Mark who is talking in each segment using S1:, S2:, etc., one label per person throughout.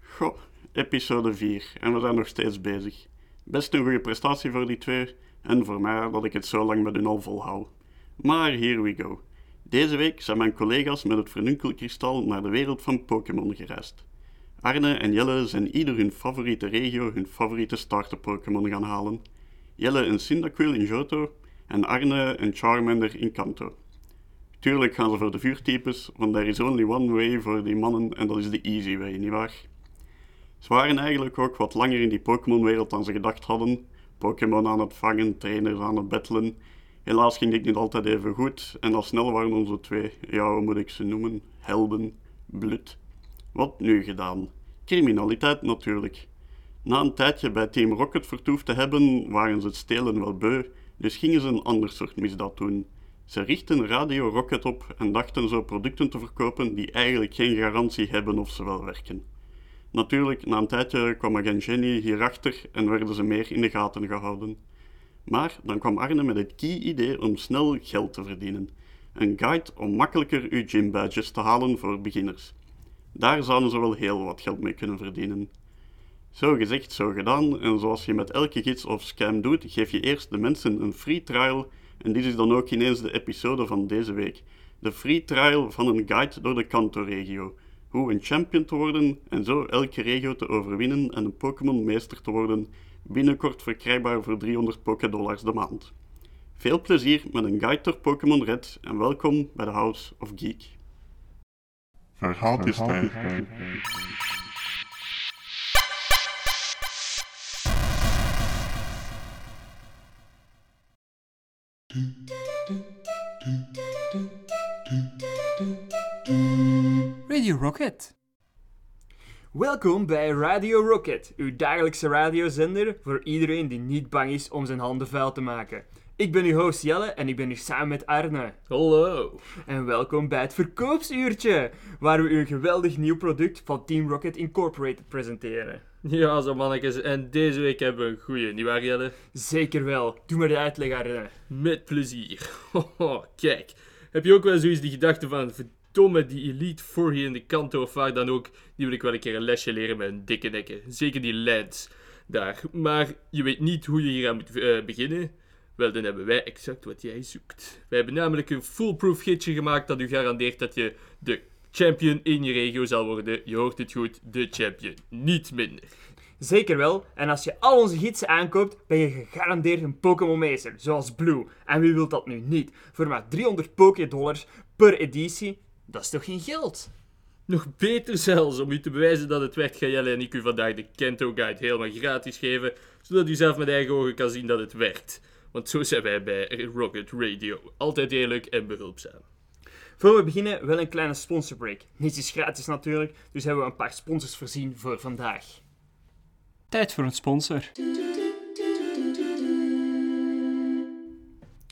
S1: Goh, episode 4 en we zijn nog steeds bezig. Best een goede prestatie voor die twee en voor mij dat ik het zo lang met hun al volhoud. Maar here we go. Deze week zijn mijn collega's met het vernunkelkristal naar de wereld van Pokémon gereisd. Arne en Jelle zijn ieder hun favoriete regio hun favoriete starter Pokémon gaan halen. Jelle een Cyndaquil in Johto en Arne een Charmander in Kanto. Tuurlijk gaan ze voor de vuurtypes, want there is only one way voor die mannen en dat is de easy way, nietwaar? Ze waren eigenlijk ook wat langer in die Pokémon-wereld dan ze gedacht hadden. Pokémon aan het vangen, trainers aan het battelen. Helaas ging dit niet altijd even goed en al snel waren onze twee, ja, hoe moet ik ze noemen, helden, blut. Wat nu gedaan? Criminaliteit natuurlijk. Na een tijdje bij Team Rocket vertoefd te hebben, waren ze het stelen wel beu, dus gingen ze een ander soort misdaad doen. Ze richtten Radio Rocket op en dachten zo producten te verkopen die eigenlijk geen garantie hebben of ze wel werken. Natuurlijk, na een tijdje kwam Gengeni hierachter en werden ze meer in de gaten gehouden. Maar dan kwam Arne met het key idee om snel geld te verdienen. Een guide om makkelijker uw gym badges te halen voor beginners. Daar zouden ze wel heel wat geld mee kunnen verdienen. Zo gezegd, zo gedaan, en zoals je met elke gids of scam doet, geef je eerst de mensen een free trial, en dit is dan ook ineens de episode van deze week. De free trial van een guide door de Kanto-regio hoe een champion te worden en zo elke regio te overwinnen en een Pokémon meester te worden, binnenkort verkrijgbaar voor 300 Pokédollars de maand. Veel plezier met een guide door Pokémon Red en welkom bij de House of Geek.
S2: Verhaal is tijd.
S3: Radio Rocket.
S4: Welkom bij Radio Rocket, uw dagelijkse radiozender voor iedereen die niet bang is om zijn handen vuil te maken. Ik ben uw host Jelle en ik ben hier samen met Arne.
S3: Hallo.
S4: En welkom bij het verkoopsuurtje, waar we u een geweldig nieuw product van Team Rocket Incorporated presenteren.
S3: Ja, zo mannetjes. En deze week hebben we een goeie, nietwaar Jelle?
S4: Zeker wel. Doe maar de uitleg, Arne.
S3: Met plezier. Hoho, kijk. Heb je ook wel zoiets die gedachte van... Verdomme, die Elite Four hier in de kanto of waar dan ook... Die wil ik wel een keer een lesje leren met een dikke nekken. Zeker die Lance daar. Maar je weet niet hoe je hier aan moet eh, beginnen. Wel, dan hebben wij exact wat jij zoekt. Wij hebben namelijk een foolproof gidsje gemaakt dat u garandeert dat je de champion in je regio zal worden. Je hoort het goed, de champion. Niet minder.
S4: Zeker wel. En als je al onze gidsen aankoopt, ben je gegarandeerd een Pokémon meester, zoals Blue. En wie wil dat nu niet? Voor maar 300 Poké-dollars per editie, dat is toch geen geld?
S3: Nog beter zelfs, om u te bewijzen dat het werkt, ga Jelle en ik u vandaag de Kento Guide helemaal gratis geven, zodat u zelf met eigen ogen kan zien dat het werkt. Want zo zijn wij bij Rocket Radio. Altijd eerlijk en behulpzaam.
S4: Voor we beginnen, wel een kleine sponsorbreak. Niets is gratis natuurlijk, dus hebben we een paar sponsors voorzien voor vandaag.
S5: Tijd voor een sponsor.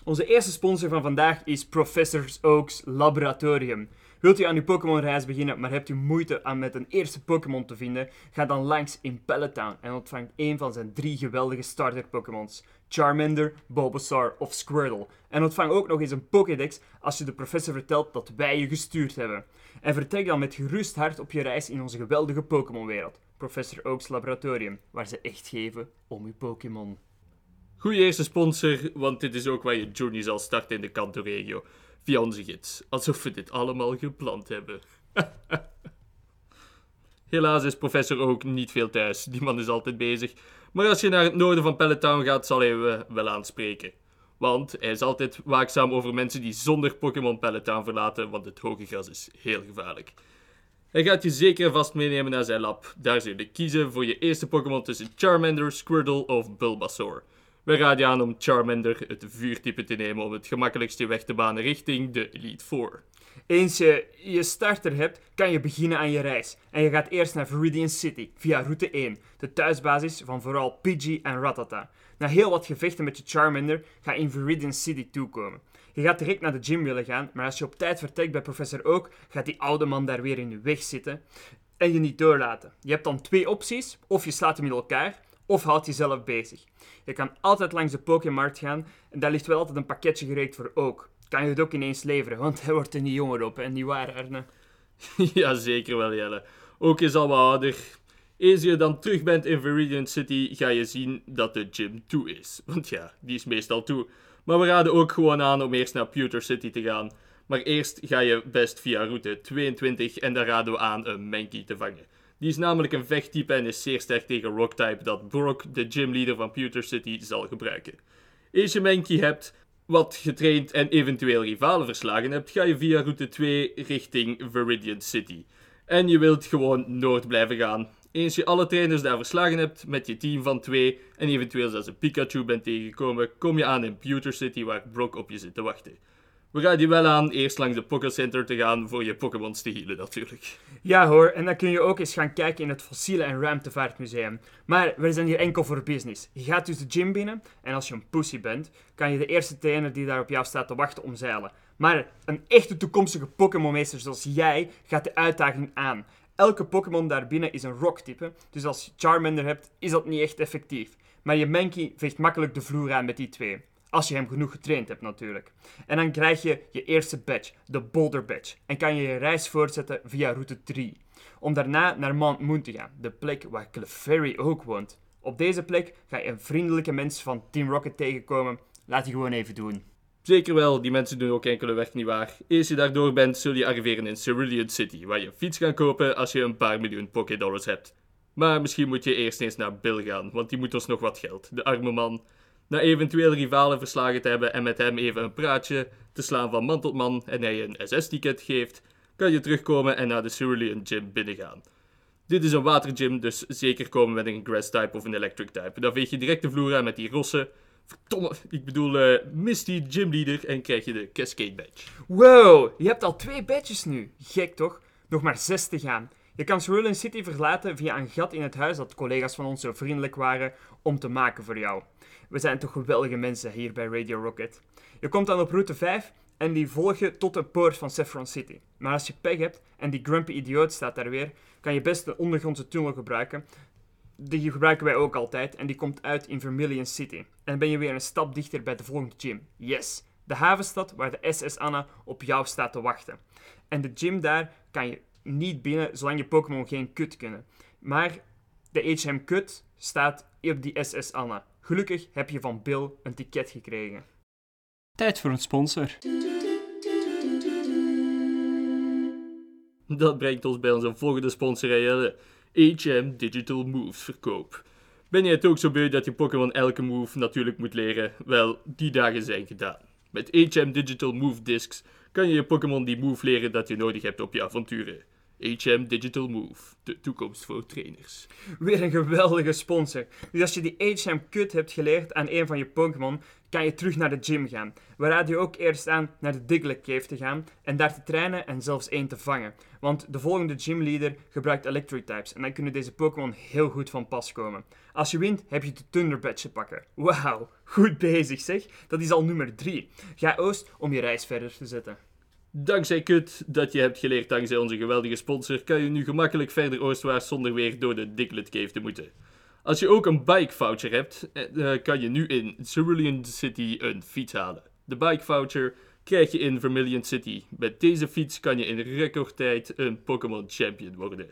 S4: Onze eerste sponsor van vandaag is Professor Oak's Laboratorium. Wilt u aan uw Pokémon-reis beginnen, maar hebt u moeite aan met een eerste Pokémon te vinden? Ga dan langs in Pallet en ontvangt een van zijn drie geweldige starter-Pokémons. Charmander, Bulbasaur of Squirtle. En ontvang ook nog eens een Pokédex als je de professor vertelt dat wij je gestuurd hebben. En vertrek dan met gerust hart op je reis in onze geweldige Pokémon-wereld. Professor Oak's Laboratorium, waar ze echt geven om uw Pokémon.
S3: Goeie eerste sponsor, want dit is ook waar je journey zal starten in de Kanto-regio. Via onze gids. Alsof we dit allemaal gepland hebben. Helaas is professor ook niet veel thuis. Die man is altijd bezig. Maar als je naar het noorden van Pelletown gaat, zal hij je wel aanspreken. Want hij is altijd waakzaam over mensen die zonder Pokémon Pelletown verlaten, want het hoge gas is heel gevaarlijk. Hij gaat je zeker vast meenemen naar zijn lab. Daar zul je kiezen voor je eerste Pokémon tussen Charmander, Squirtle of Bulbasaur. We raden aan om Charmander, het vuurtype, te nemen om het gemakkelijkste weg te banen richting de Elite Four.
S4: Eens je je starter hebt, kan je beginnen aan je reis. En je gaat eerst naar Viridian City, via route 1, de thuisbasis van vooral Pidgey en Rattata. Na heel wat gevechten met je Charmander, ga je in Viridian City toekomen. Je gaat direct naar de gym willen gaan, maar als je op tijd vertrekt bij professor Oak, gaat die oude man daar weer in je weg zitten en je niet doorlaten. Je hebt dan twee opties, of je slaat hem in elkaar, of houdt jezelf bezig. Je kan altijd langs de Pokémarkt gaan en daar ligt wel altijd een pakketje gereed voor Oak. Kan je het ook ineens leveren, want hij wordt er niet jonger op, en niet waar, Arne?
S3: ja, zeker wel, Jelle. Ook is al wat ouder. Eens je dan terug bent in Viridian City, ga je zien dat de gym toe is. Want ja, die is meestal toe. Maar we raden ook gewoon aan om eerst naar Pewter City te gaan. Maar eerst ga je best via route 22 en daar raden we aan een Mankey te vangen. Die is namelijk een vechttype en is zeer sterk tegen Rock-type dat Brock, de gymleader van Pewter City, zal gebruiken. Eens je Mankey hebt, wat getraind en eventueel rivalen verslagen hebt, ga je via route 2 richting Viridian City. En je wilt gewoon noord blijven gaan. Eens je alle trainers daar verslagen hebt met je team van twee en eventueel zelfs een Pikachu bent tegengekomen, kom je aan in Pewter City waar Brock op je zit te wachten. We gaan je wel aan eerst langs de Poké Center te gaan voor je Pokémons te healen natuurlijk.
S4: Ja hoor, en dan kun je ook eens gaan kijken in het Fossielen en Ruimtevaartmuseum. Maar we zijn hier enkel voor business. Je gaat dus de gym binnen en als je een pussy bent, kan je de eerste trainer die daar op jou staat te wachten omzeilen. Maar een echte toekomstige Pokémonmeester zoals jij gaat de uitdaging aan. Elke Pokémon daarbinnen is een rock-type, dus als je Charmander hebt, is dat niet echt effectief. Maar je Mankey veegt makkelijk de vloer aan met die twee. Als je hem genoeg getraind hebt natuurlijk. En dan krijg je je eerste badge, de Boulder Badge. En kan je je reis voortzetten via route 3. Om daarna naar Mount Moon te gaan, de plek waar Clefairy ook woont. Op deze plek ga je een vriendelijke mens van Team Rocket tegenkomen. Laat die gewoon even doen.
S3: Zeker wel, die mensen doen ook enkele werk niet waar. Eens je daardoor bent, zul je arriveren in Cerulean City, waar je een fiets kan kopen als je een paar miljoen Pokédollars hebt. Maar misschien moet je eerst eens naar Bill gaan, want die moet ons nog wat geld, de arme man. Na eventueel rivalen verslagen te hebben en met hem even een praatje te slaan van man tot man en hij een SS-ticket geeft, kan je terugkomen en naar de Cerulean Gym binnengaan. Dit is een watergym, dus zeker komen met een grass-type of een electric-type. Dan veeg je direct de vloer aan met die rossen. Verdomme, ik bedoel eh, Misty Gymleader en krijg je de Cascade Badge.
S4: Wow, je hebt al twee badges nu. Gek toch? Nog maar zes te gaan. Je kan Cerulean City verlaten via een gat in het huis dat collega's van ons zo vriendelijk waren om te maken voor jou. We zijn toch geweldige mensen hier bij Radio Rocket. Je komt dan op route 5 en die volg je tot de poort van Saffron City. Maar als je pech hebt en die grumpy idioot staat daar weer, kan je best de ondergrondse tunnel gebruiken. Die gebruiken wij ook altijd en die komt uit in Vermilion City. En dan ben je weer een stap dichter bij de volgende gym. Yes, de havenstad waar de SS Anna op jou staat te wachten. En de gym daar kan je niet binnen zolang je Pokémon geen kut kunnen. Maar de HM kut staat op die SS Anna. Gelukkig heb je van Bill een ticket gekregen.
S5: Tijd voor een sponsor.
S3: Dat brengt ons bij onze volgende sponsor, Jelle. HM Digital Moves verkoop. Ben je het ook zo beu dat je Pokémon elke move natuurlijk moet leren? Wel, die dagen zijn gedaan. Met HM Digital Move Discs kan je je Pokémon die move leren dat je nodig hebt op je avonturen. HM Digital Move, de toekomst voor trainers.
S4: Weer een geweldige sponsor. Dus als je die HM kut hebt geleerd aan een van je Pokémon, kan je terug naar de gym gaan. We raden je ook eerst aan naar de Diglett Cave te gaan en daar te trainen en zelfs één te vangen. Want de volgende gymleader gebruikt Electric types en dan kunnen deze Pokémon heel goed van pas komen. Als je wint, heb je de Thunder Badge pakken. Wauw, goed bezig zeg. Dat is al nummer 3. Ga oost om je reis verder te zetten.
S3: Dankzij Kut, dat je hebt geleerd dankzij onze geweldige sponsor, kan je nu gemakkelijk verder oostwaarts zonder weer door de Diglett Cave te moeten. Als je ook een bike voucher hebt, eh, eh, kan je nu in Cerulean City een fiets halen. De bike voucher krijg je in Vermilion City. Met deze fiets kan je in recordtijd een Pokémon Champion worden.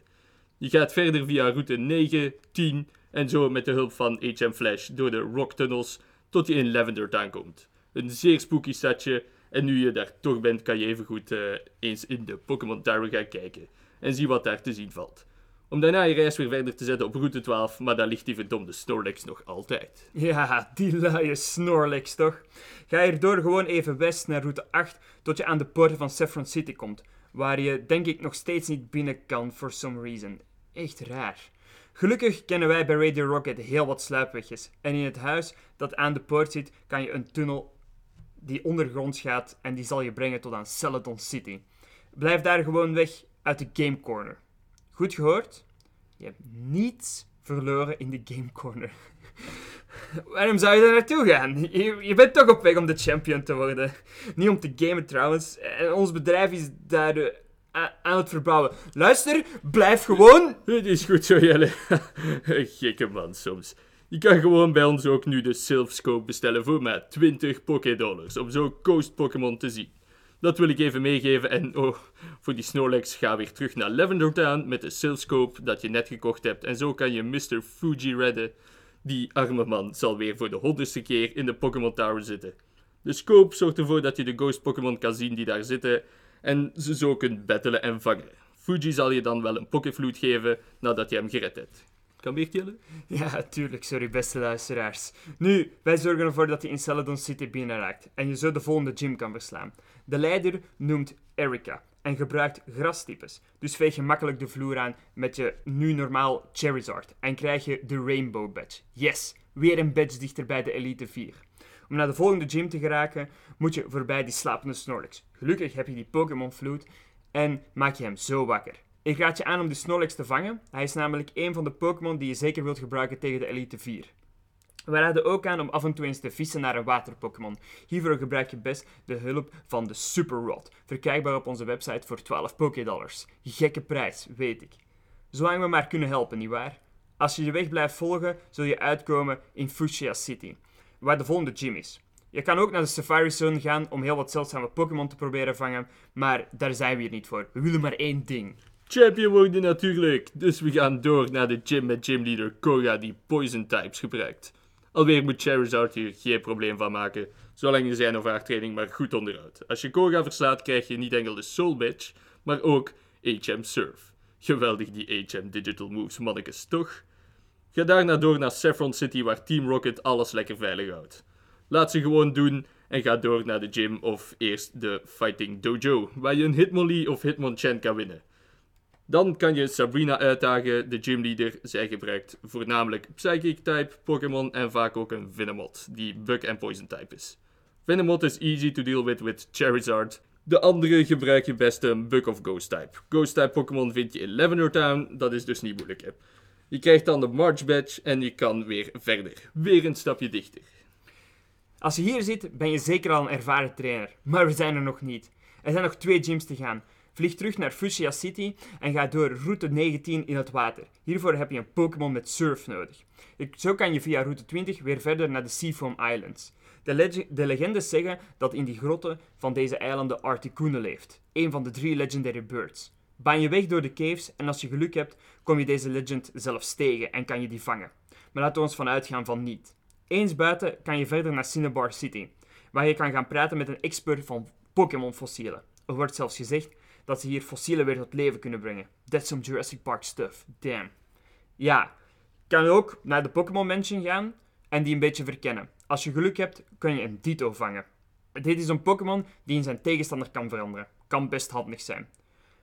S3: Je gaat verder via route 9, 10 en zo met de hulp van HM Flash door de rock tunnels tot je in Lavender aankomt. Een zeer spooky stadje en nu je daar toch bent kan je even goed eh, eens in de Pokémon Tower gaan kijken en zien wat daar te zien valt. Om daarna je reis weer verder te zetten op route 12, maar daar ligt die verdomde Snorlax nog altijd.
S4: Ja, die luie Snorlax toch? Ga hierdoor gewoon even west naar route 8 tot je aan de poorten van Saffron City komt, waar je denk ik nog steeds niet binnen kan for some reason. Echt raar. Gelukkig kennen wij bij Radio Rocket heel wat sluipwegjes en in het huis dat aan de poort zit kan je een tunnel die ondergronds gaat en die zal je brengen tot aan Celadon City. Blijf daar gewoon weg uit de Game Corner. Goed gehoord? Je hebt niets verloren in de Game Corner. Waarom zou je daar naartoe gaan? Je, bent toch op weg om de champion te worden. Niet om te gamen trouwens. En ons bedrijf is daar eh, aan het verbouwen. Luister, blijf gewoon...
S3: Het is goed zo, Jelle. Gekke man soms. Je kan gewoon bij ons ook nu de Sylph bestellen voor maar 20 Pokédollars om zo Coast Pokémon te zien. Dat wil ik even meegeven en oh, voor die Snorlax ga weer terug naar Lavender Town met de Sylph dat je net gekocht hebt en zo kan je Mr. Fuji redden. Die arme man zal weer voor de honderdste keer in de Pokémon Tower zitten. De scope zorgt ervoor dat je de Ghost Pokémon kan zien die daar zitten en ze zo kunt battelen en vangen. Fuji zal je dan wel een Pokéflute geven nadat je hem gered hebt. Kan weer killen?
S4: Ja, tuurlijk, sorry beste luisteraars. Nu, wij zorgen ervoor dat je in Celadon City binnenraakt en je zo de volgende gym kan verslaan. De leider noemt Erica en gebruikt grastypes. Dus veeg je makkelijk de vloer aan met je nu normaal Charizard en krijg je de Rainbow Badge. Yes, weer een badge dichter bij de Elite 4. Om naar de volgende gym te geraken, moet je voorbij die slapende Snorlax. Gelukkig heb je die Pokémon Flute en maak je hem zo wakker. Ik raad je aan om de Snorlax te vangen. Hij is namelijk een van de Pokémon die je zeker wilt gebruiken tegen de Elite 4. We raden ook aan om af en toe eens te vissen naar een water-Pokémon. Hiervoor gebruik je best de hulp van de Super Rod, verkrijgbaar op onze website voor 12 Pokédollars. Gekke prijs, weet ik. Zolang we maar kunnen helpen, nietwaar? Als je de weg blijft volgen, zul je uitkomen in Fuchsia City, waar de volgende gym is. Je kan ook naar de Safari Zone gaan om heel wat zeldzame Pokémon te proberen vangen, maar daar zijn we hier niet voor. We willen maar één ding.
S3: Champion worden natuurlijk, dus we gaan door naar de gym met gymleader Koga die poison types gebruikt. Alweer moet Charizard hier geen probleem van maken, zolang je zijn of haar training maar goed onderhoudt. Als je Koga verslaat krijg je niet enkel de Soul Badge, maar ook HM Surf. Geweldig die HM Digital Moves, mannekes, toch? Ga daarna door naar Saffron City waar Team Rocket alles lekker veilig houdt. Laat ze gewoon doen en ga door naar de gym of eerst de Fighting Dojo, waar je een Hitmonlee of Hitmonchan kan winnen. Dan kan je Sabrina uitdagen, de gymleader. Zij gebruikt voornamelijk Psychic-type Pokémon en vaak ook een Venomoth, die Bug en Poison-type is. Venomoth is easy to deal with with Charizard. De andere gebruik je best een Bug of Ghost-type. Ghost-type Pokémon vind je in Lavender Town, dat is dus niet moeilijk. Je krijgt dan de March Badge en je kan weer verder. Weer een stapje dichter.
S4: Als je hier zit, ben je zeker al een ervaren trainer. Maar we zijn er nog niet. Er zijn nog twee gyms te gaan. Vlieg terug naar Fuchsia City en ga door route 19 in het water. Hiervoor heb je een Pokémon met Surf nodig. Zo kan je via route 20 weer verder naar de Seafoam Islands. De, de legendes zeggen dat in die grotten van deze eilanden Articuno leeft, een van de drie legendary birds. Baan je weg door de caves en als je geluk hebt, kom je deze legend zelfs tegen en kan je die vangen. Maar laten we ons vanuit gaan van niet. Eens buiten kan je verder naar Cinnabar City, waar je kan gaan praten met een expert van Pokémon fossielen. Er wordt zelfs gezegd dat ze hier fossielen weer tot leven kunnen brengen. That's some Jurassic Park stuff. Damn. Ja, kan ook naar de Pokémon Mansion gaan en die een beetje verkennen. Als je geluk hebt, kun je een Ditto vangen. Dit is een Pokémon die in zijn tegenstander kan veranderen. Kan best handig zijn.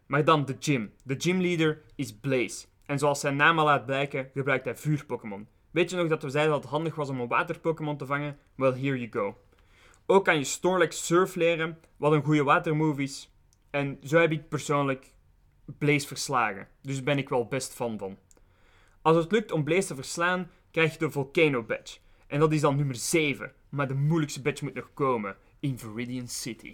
S4: Maar dan de gym. De gymleader is Blaze. En zoals zijn naam al laat blijken, gebruikt hij vuur-Pokémon. Weet je nog dat we zeiden dat het handig was om een water-Pokémon te vangen? Well, here you go. Ook kan je Snorlax Surf leren, wat een goede watermove is. En zo heb ik persoonlijk Blaze verslagen. Dus ben ik wel best fan van. Als het lukt om Blaze te verslaan, krijg je de Volcano Badge. En dat is dan nummer 7. Maar de moeilijkste badge moet nog komen. In Viridian City.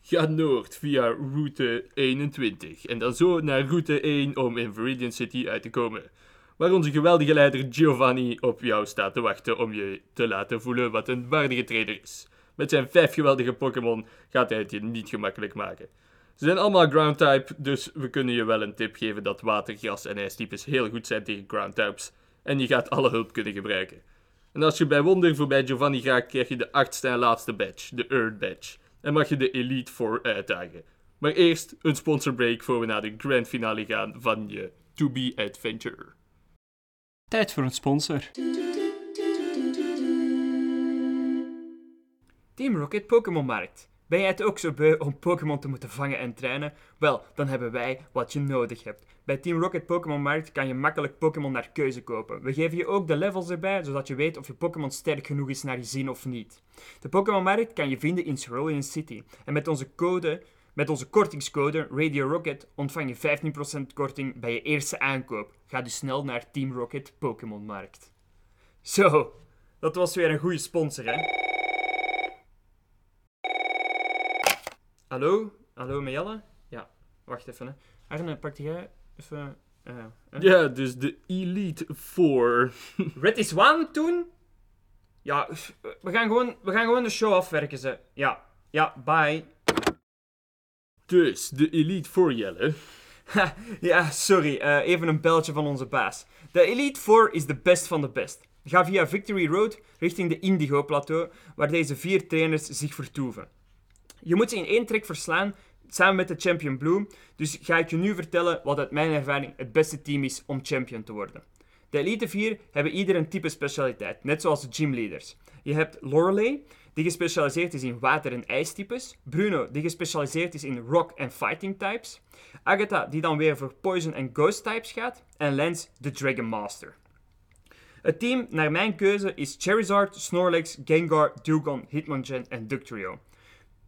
S3: Ga noord via route 21 en dan zo naar route 1 om in Viridian City uit te komen. Waar onze geweldige leider Giovanni op jou staat te wachten om je te laten voelen wat een waardige trainer is. Met zijn vijf geweldige Pokémon gaat hij het je niet gemakkelijk maken. Ze zijn allemaal ground-type, dus we kunnen je wel een tip geven dat water, gras en ijstypes heel goed zijn tegen ground-types. En je gaat alle hulp kunnen gebruiken. En als je bij wonder voorbij Giovanni gaat, krijg je de achtste en laatste badge, de Earth Badge. En mag je de Elite Four uitdagen. Maar eerst een sponsor break voor we naar de grand finale gaan van je To Be Adventure.
S5: Tijd voor een sponsor.
S4: Team Rocket Pokémon Markt. Ben jij het ook zo beu om Pokémon te moeten vangen en trainen? Wel, dan hebben wij wat je nodig hebt. Bij Team Rocket Pokémon Markt kan je makkelijk Pokémon naar keuze kopen. We geven je ook de levels erbij, zodat je weet of je Pokémon sterk genoeg is naar je zin of niet. De Pokémon Markt kan je vinden in Cerulean City. En met onze code, met onze kortingscode Radio Rocket ontvang je 15% korting bij je eerste aankoop. Ga dus snel naar Team Rocket Pokémon Markt. Zo, Dat was weer een goede sponsor, hè? Hallo? Hallo, met Jelle? Ja, wacht even, hè. Arne, pak jij even... eh?
S3: Ja, dus de Elite Four.
S4: Red is one toen? Ja, we gaan gewoon, we gaan gewoon de show afwerken, ze. Ja, ja, bye.
S3: Dus, de Elite Four, Jelle.
S4: Ha, ja, sorry. eh, even een beltje van onze baas. De Elite Four is de best van de best. Ga via Victory Road richting de Indigo Plateau, waar deze vier trainers zich vertoeven. Je moet ze in één trek verslaan, samen met de Champion Blue, dus ga ik je nu vertellen wat uit mijn ervaring het beste team is om champion te worden. De Elite 4 hebben ieder een type specialiteit, net zoals de gymleaders. Je hebt Lorelei, die gespecialiseerd is in water- en ijstypes. Bruno, die gespecialiseerd is in rock- en fighting types. Agatha, die dan weer voor poison en ghost types gaat. En Lance, de Dragon Master. Het team, naar mijn keuze, is Charizard, Snorlax, Gengar, Dugong, Hitmonchan en Ductrio.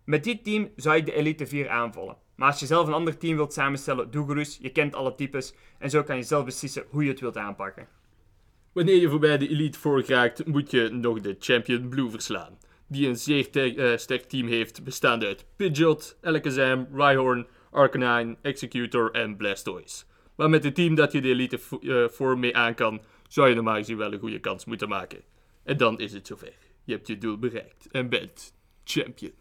S4: Met dit team zou ik de Elite 4 aanvallen. Maar als je zelf een ander team wilt samenstellen, doe gerust. Je kent alle types. En zo kan je zelf beslissen hoe je het wilt aanpakken.
S3: Wanneer je voorbij de Elite Four raakt, moet je nog de Champion Blue verslaan. Die een zeer eh, sterk team heeft, bestaande uit Pidgeot, Alakazam, Rhyhorn, Arcanine, Executor en Blastoise. Maar met het team dat je de Elite Fo- eh, Four mee aan kan, zou je normaal gezien wel een goede kans moeten maken. En dan is het zover. Je hebt je doel bereikt en bent champion.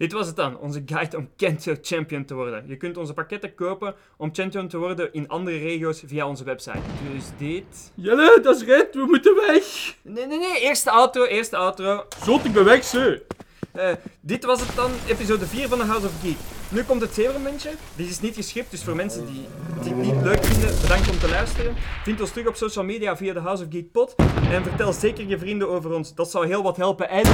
S4: Dit was het dan, onze guide om Kento Champion te worden. Je kunt onze pakketten kopen om champion te worden in andere regio's via onze website. Dus dit...
S3: Jelle, dat is red, we moeten weg!
S4: Nee, nee, nee, eerste outro, eerste outro.
S3: Zot, ik ben weg, ze!
S4: Eh, dit was het dan, episode 4 van de House of Geek. Nu komt het zevenmomentje. Dit is niet geschikt, dus voor mensen die dit niet leuk vinden, bedankt om te luisteren. Vind ons terug op social media via de House of Geek pod. En vertel zeker je vrienden over ons, dat zou heel wat helpen. En...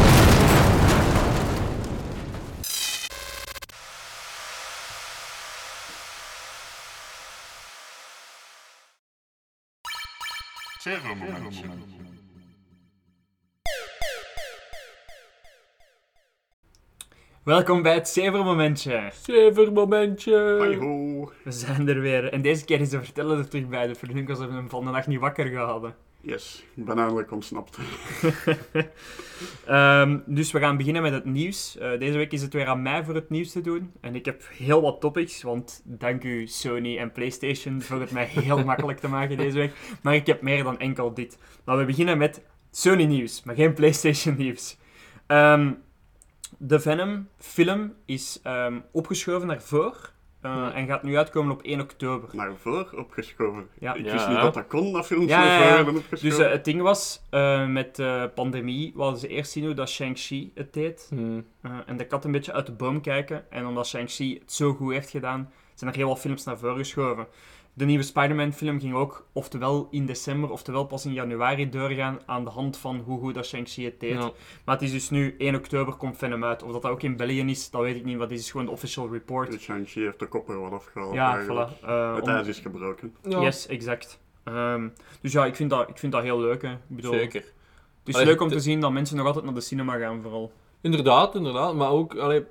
S4: Welkom bij het zevenmomentje.
S3: Zevermomentje!
S1: Hi-ho.
S4: We zijn er weer. En deze keer is de verteller er terug bij. De verdunkels hebben hem van de nacht niet wakker gehouden.
S1: Yes, ik ben eindelijk ontsnapt.
S4: Ehm, dus we gaan beginnen met het nieuws. Eh, deze week is het weer aan mij voor het nieuws te doen. En ik heb heel wat topics, want dank u Sony en PlayStation voor het mij heel makkelijk te maken deze week. Maar ik heb meer dan enkel dit. Maar we beginnen met Sony nieuws, maar geen PlayStation nieuws. Ehm, de Venom film is ehm, opgeschoven naar voor. Eh,
S3: Ja.
S4: En gaat nu uitkomen op 1 oktober.
S1: Naar voor opgeschoven.
S4: Ja.
S1: Ik
S3: Ja.
S1: wist niet dat dat kon, dat films
S4: Ja. Dus eh, het ding was, eh, met de pandemie wilden ze eerst zien hoe dat Shang-Chi het deed.
S3: Hm.
S4: Eh, en de kat een beetje uit de boom kijken. En omdat Shang-Chi het zo goed heeft gedaan, zijn er heel wat films naar voren geschoven. De nieuwe Spider-Man film ging ook oftewel in december, oftewel pas in januari doorgaan aan de hand van hoe goed dat Shang-Chi het deed.
S3: Ja.
S4: Maar het is dus nu 1 oktober komt Venom uit. Of dat dat ook in België is, dat weet ik niet, want dit is gewoon de official report.
S1: Dus Shang-Chi heeft de kop er wat afgehaald.
S4: Ja, voilà. Eh,
S1: Het
S4: om-
S1: ijs is gebroken.
S3: Ja,
S4: Yes, exact. Ehm, dus ja, ik vind, dat, ik vind dat heel leuk. Hè. Ik bedoel,
S3: zeker.
S4: Het is
S3: Allee,
S4: leuk om te zien dat mensen nog altijd naar de cinema gaan, vooral.
S3: Inderdaad, inderdaad. Maar ook, allee,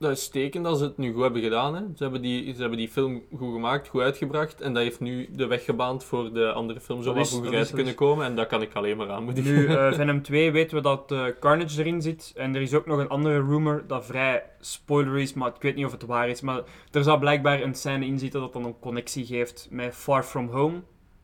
S3: dat is teken dat ze het nu goed hebben gedaan. Hè. Ze, hebben die, ze hebben die film goed gemaakt, goed uitgebracht. En dat heeft nu de weg gebaand voor de andere films om wat uit te kunnen komen. En dat kan ik alleen maar aanmoedigen.
S4: Nu, eh, Venom 2 weten we dat eh, Carnage erin zit. En er is ook nog een andere rumor dat vrij spoiler is, maar ik weet niet of het waar is. Maar er zou blijkbaar een scène in zitten dat dan een connectie geeft met Far From Home.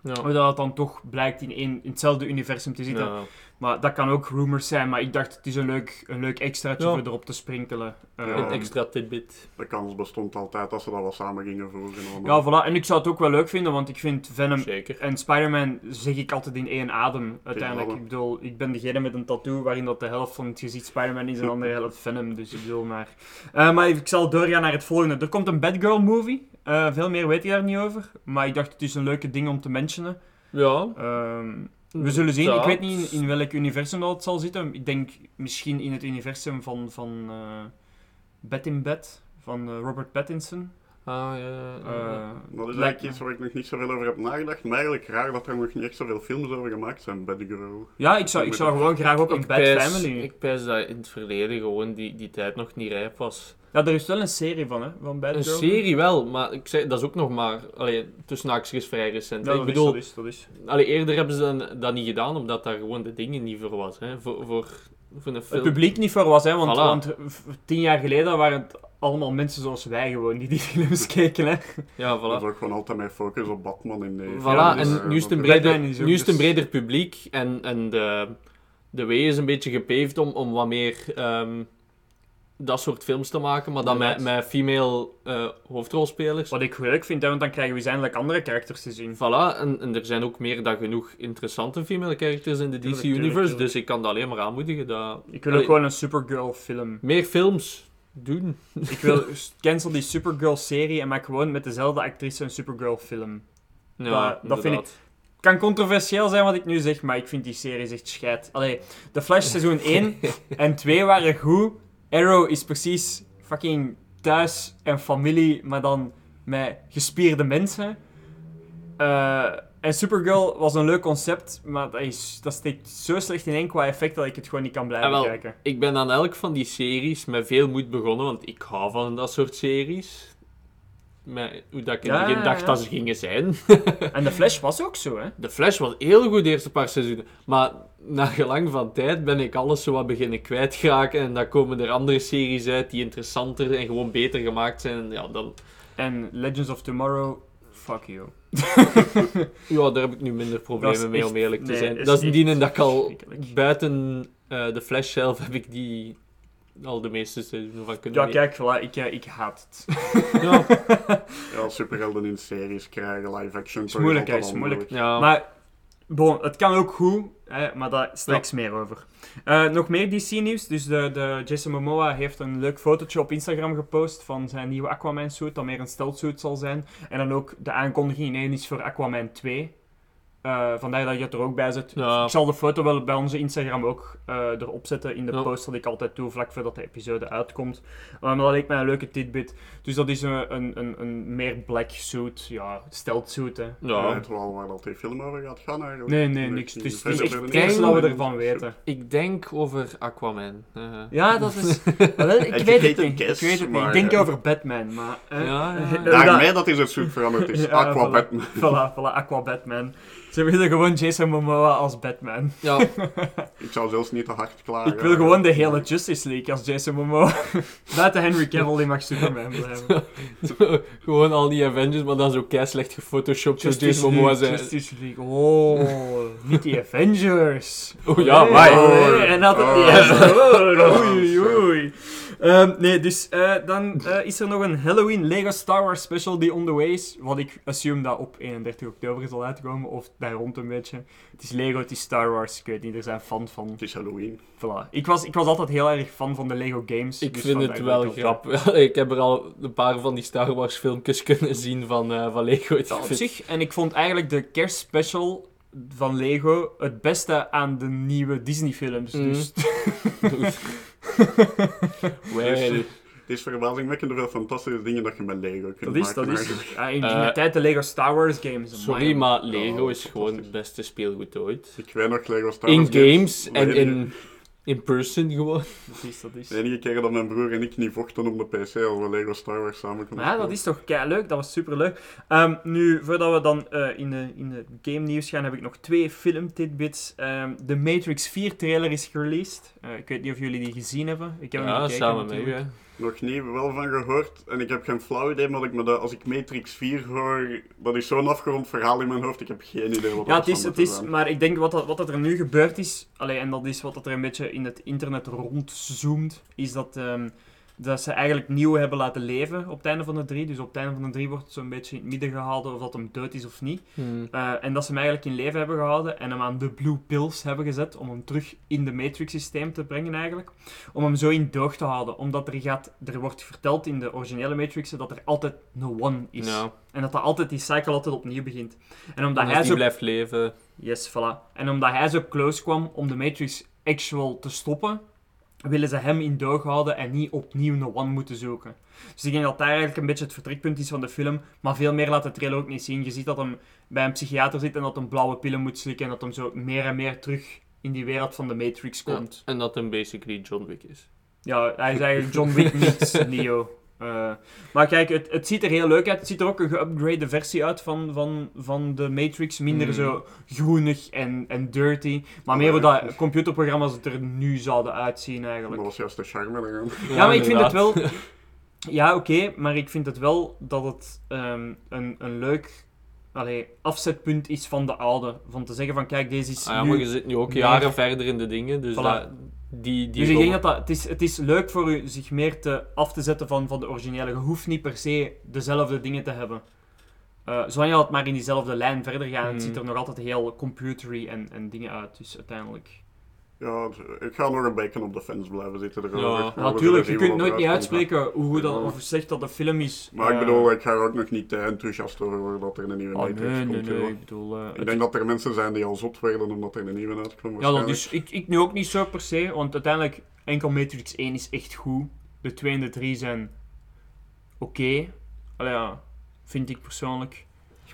S3: Ja.
S4: Dat het dan toch blijkt in, één, in hetzelfde universum te zitten.
S3: Ja.
S4: Maar dat kan ook rumors zijn, maar ik dacht het is een leuk, een leuk extraatje
S3: Ja.
S4: voor erop te sprinkelen. Eh.
S3: Een extra tidbit.
S1: De kans bestond altijd dat ze dat wel samen gingen allemaal.
S4: ja, voilà. En ik zou het ook wel leuk vinden, want ik vind Venom
S3: Zeker.
S4: En Spider-Man zeg ik altijd in één adem, uiteindelijk. Ik bedoel, ik ben degene met een tattoo waarin dat de helft van het gezicht Spider-Man is en de andere helft Venom, dus ik bedoel maar... Eh, maar ik zal doorgaan naar het volgende. Er komt een Batgirl-movie. Eh, veel meer weet ik daar niet over, maar ik dacht het is een leuke ding om te mentionen.
S3: Ja.
S4: Ehm, we zullen zien. Ik weet niet in, in welk universum dat het zal zitten. Ik denk misschien in het universum van, van eh Bat in Bed, van eh, Robert Pattinson.
S3: Ah, ja,
S4: Eh.
S1: Dat is
S4: lijkt
S1: eigenlijk iets waar ik nog niet zoveel over heb nagedacht. Maar eigenlijk raar dat er nog niet echt zoveel films over gemaakt zijn, Bad Girl.
S4: Ja, ik zou, ik zou gewoon graag ook een Bad
S3: pijs-
S4: Family.
S3: Ik pijs dat in het verleden gewoon die, die tijd nog niet rijp was.
S4: Ja, er is wel een serie van, hè? Van Bad
S3: Een
S4: Girl.
S3: serie wel, maar ik zei, dat is ook nog maar allee, tussen haakjes vrij recent.
S4: Ja,
S3: ik
S4: dat
S3: bedoel,
S4: is, dat is, dat is.
S3: allee, eerder hebben ze dan, dat niet gedaan omdat daar gewoon de dingen niet voor was. Hè? Voor, voor, voor een
S4: Het
S3: film.
S4: publiek niet voor was, hè? Want,
S3: Voilà.
S4: want tien jaar geleden waren het allemaal mensen zoals wij gewoon die die films keken, hè?
S3: Ja,
S1: Dat
S3: voilà.
S1: is ook gewoon altijd mijn focus op Batman in deze.
S3: Voilà,
S4: Ja, dus,
S3: en
S1: eh,
S3: nu is het een
S1: dat-
S3: breder, nu is het een
S4: dus-
S3: breder publiek en, en de, de way is een beetje gepaved om, om wat meer ehm, dat soort films te maken, maar dan met, met female eh, hoofdrolspelers.
S4: Wat ik leuk vind, hè, want dan krijgen we eens eindelijk andere karakters te zien.
S3: Voilà, en, en er zijn ook meer dan genoeg interessante female characters in de DC
S4: Tuurlijk, tuurlijk,
S3: Universe,
S4: tuurlijk.
S3: dus ik kan dat alleen maar aanmoedigen. Dat...
S4: Ik wil ook gewoon een Supergirl film.
S3: Meer films doen.
S4: Ik wil cancel die Supergirl serie en maak gewoon met dezelfde actrice een Supergirl film.
S3: Ja,
S4: Dat- dat vind ik- kan controversieel zijn wat ik nu zeg, maar ik vind die serie echt scheid. Allee, The Flash seizoen 1 en 2 waren goed. Arrow is precies fucking thuis en familie, maar dan met gespierde mensen. Eh, en Supergirl was een leuk concept, maar dat, is, dat steekt zo slecht in één qua effect dat ik het gewoon niet kan blijven
S3: Ah, wel.
S4: kijken.
S3: Ik ben aan elk van die series met veel moed begonnen, want ik hou van dat soort series. Met hoe dat ik in het
S4: Ja,
S3: begin dacht
S4: ja.
S3: dat ze gingen zijn.
S4: En The Flash was ook zo, hè?
S3: De Flash was heel goed de eerste paar seizoenen. Maar na gelang van tijd ben ik alles zo wat beginnen kwijtgeraken. En dan komen er andere series uit die interessanter en gewoon beter gemaakt zijn. En Ja, dan,
S4: En Legends of Tomorrow, fuck you.
S3: ja, daar heb ik nu minder problemen mee,
S4: echt-
S3: om eerlijk te
S4: nee,
S3: zijn.
S4: is
S3: Dat is
S4: echt
S3: dienen dat ik al buiten eh, de Flash zelf heb ik die al de meeste seizoenen van kunnen
S4: Ja, kijk, voilà, ik, eh, ik haat het.
S3: Ja,
S1: Ja, superhelden in series krijgen, live action.
S4: Is moeilijk, is moeilijk.
S3: ja.
S4: Maar, bon, het kan ook goed, hè, maar daar straks meer over. Eh, nog meer DC-nieuws. Dus de, de Jason Momoa heeft een leuk fotootje op Instagram gepost van zijn nieuwe Aquaman-suit, dat meer een stealth-suit zal zijn. En dan ook de aankondiging ineens voor Aquaman 2. Eh, vandaar dat je het er ook bij zet.
S3: Ja.
S4: Ik zal de foto wel bij onze Instagram ook eh, erop zetten in de
S3: Ja.
S4: post dat ik altijd doe, vlak voordat de episode uitkomt. Eh, maar dat leek mij een leuke tidbit. Dus dat is een, een, een, een meer black suit, ja, stealth suit, hè.
S3: Ja.
S1: weet wel waar dat die film over gaat gaan eigenlijk.
S4: Nee, nee,
S1: Ik
S4: niks. Het is,
S1: niet.
S4: het het eerste dat we ervan weten.
S3: Ik denk over Aquaman. eh.
S4: Ja, dat is... Wel, ik weet het niet. Ik weet het niet. Ik denk
S1: eh,
S4: over Batman, maar... eh,
S3: Ja, ja.
S4: eh,
S1: Daarmee dat is het suit veranderd is.
S4: Ja,
S1: Aqua
S4: voilà.
S1: Batman.
S4: Voilà, voilà, Aqua Batman. Ze willen gewoon Jason Momoa als Batman.
S3: ja.
S1: Ik zou zelfs niet te hard klagen.
S4: Ik wil gewoon de hele Justice League als Jason Momoa. Buiten Henry Cavill, die mag Superman blijven.
S3: Gewoon al die Avengers, maar dan zo kei slecht gefotoshopt zoals Jason Momoa zijn.
S4: Justice League. Oh, niet die Avengers.
S3: Oh ja,
S4: Nee,
S3: maar.
S4: nee, en dat
S1: Oh.
S4: Oh, Oei, oei. Ehm, nee, dus eh, dan eh, is er nog een Halloween Lego Star Wars special die on the way is. Wat ik assume dat op 31 oktober zal uitkomen, of daar rond een beetje. Het is Lego, het is Star Wars, ik weet niet, er zijn fan van.
S1: Het is Halloween.
S4: Voilà. Ik was, ik was altijd heel erg fan van de Lego games.
S3: Ik
S4: dus
S3: vind het wel grappig. Ik heb er al een paar van die Star Wars filmpjes kunnen zien van, eh, van Lego.
S4: Ja, op
S3: vind-
S4: zich. En ik vond eigenlijk de kerstspecial van Lego het beste aan de nieuwe Disney-films.
S3: Mhm.
S4: Dus
S3: Wel.
S1: Het is verbazingwekkend hoeveel fantastische dingen dat je met Lego kunt
S4: dat is,
S1: maken.
S4: dat is. Ja, in,
S3: Eh,
S4: de tijd de Lego Star Wars games.
S3: Sorry, maar Lego
S1: Oh,
S3: is gewoon het beste speelgoed ooit.
S1: Ik weet nog Lego Star
S3: In
S1: Wars
S3: games en in, in person gewoon.
S4: Dat is, dat is.
S1: De enige keer dat mijn broer en ik niet vochten op de PC als we Lego Star Wars samen konden
S4: ja, dat is toch kei leuk, dat was super leuk. nu, voordat we dan eh, in, de, in de game nieuws gaan, heb ik nog twee film tidbits. Ehm, de Matrix 4 trailer is gereleased. Eh, ik weet niet of jullie die gezien hebben. Ik heb hem
S3: Ja,
S4: gekeken,
S3: samen met u.
S1: Nog niet wel van gehoord. En ik heb geen flauw idee, maar ik me dat, als ik Matrix 4 hoor, dat is zo'n afgerond verhaal in mijn hoofd. Ik heb geen idee wat
S4: Ja,
S1: dat
S4: het is, het is,
S1: zijn.
S4: maar ik denk wat, dat, wat dat er nu gebeurd is, allee, en dat is wat dat er een beetje in het internet rondzoomt, is dat, ehm, dat ze eigenlijk nieuw hebben laten leven op het einde van de drie. Dus op het einde van de drie wordt zo'n beetje in het midden gehouden of dat hem dood is of niet.
S3: Hmm.
S4: Eh, en dat ze hem eigenlijk in leven hebben gehouden en hem aan de blue pills hebben gezet om hem terug in de Matrix-systeem te brengen eigenlijk. Om hem zo in doog te houden. Omdat er, gaat, er wordt verteld in de originele Matrixen dat er altijd no one is. En dat dat altijd die cycle altijd opnieuw begint. En omdat hij zo
S3: blijft leven.
S4: Yes, voilà. En omdat hij zo close kwam om de Matrix actual te stoppen, willen ze hem in doog houden en niet opnieuw een one moeten zoeken. Dus ik denk dat daar eigenlijk een beetje het vertrekpunt is van de film. Maar veel meer laat de trailer ook niet zien. Je ziet dat hij bij een psychiater zit en dat hij blauwe pillen moet slikken. En dat hij zo meer en meer terug in die wereld van de Matrix komt.
S3: En dat hem basically John Wick is.
S4: Ja, hij is eigenlijk John Wick meets Neo. Eh, maar kijk, het, het ziet er heel leuk uit. Het ziet er ook een geupgrade versie uit van, van, van de Matrix. Minder
S3: Mm.
S4: zo groenig en, en dirty. Maar meer hoe dat computerprogramma's het er nu zouden uitzien
S1: Dat
S4: eigenlijk.
S1: was juist de charme eraan.
S4: Ja, maar ik vind het wel... Ja, oké, maar ik vind het wel dat het ehm, een, een leuk allee, afzetpunt is van de oude. Van te zeggen van, kijk, deze is
S3: Ah ja,
S4: nu...
S3: maar je zit nu ook
S4: meer-
S3: jaren verder in de dingen, dus
S4: Voilà.
S3: dat, die, die
S4: Dus ik denk dat dat, het, is, het is leuk voor u zich meer te, af te zetten van, van de originele. Je hoeft niet per se dezelfde dingen te hebben. Eh zolang je het maar in diezelfde lijn verder gaat, het
S3: Mhm.
S4: ziet er nog altijd heel computery en, en dingen uit. Dus uiteindelijk...
S1: Ja, ik ga nog een beetje op de fans blijven zitten.
S3: Ja.
S4: Natuurlijk, je kunt nooit niet uitspreken hoe goed dat, of slecht dat de film is.
S1: Maar ik
S4: Eh,
S1: bedoel, ik ga er ook nog niet te enthousiast over worden dat er een nieuwe
S4: oh,
S1: Matrix
S4: nee, nee,
S1: komt.
S4: nee,
S1: joh.
S4: ik bedoel... eh,
S1: Ik
S4: het-
S1: denk dat er mensen zijn die al zot werden omdat er een nieuwe uitkwam.
S4: Ja, dat is, ik, ik nu ook niet zo per se, want uiteindelijk enkel Matrix 1 is echt goed. De 2 en de 3 zijn oké. Allee, ja, vind ik persoonlijk.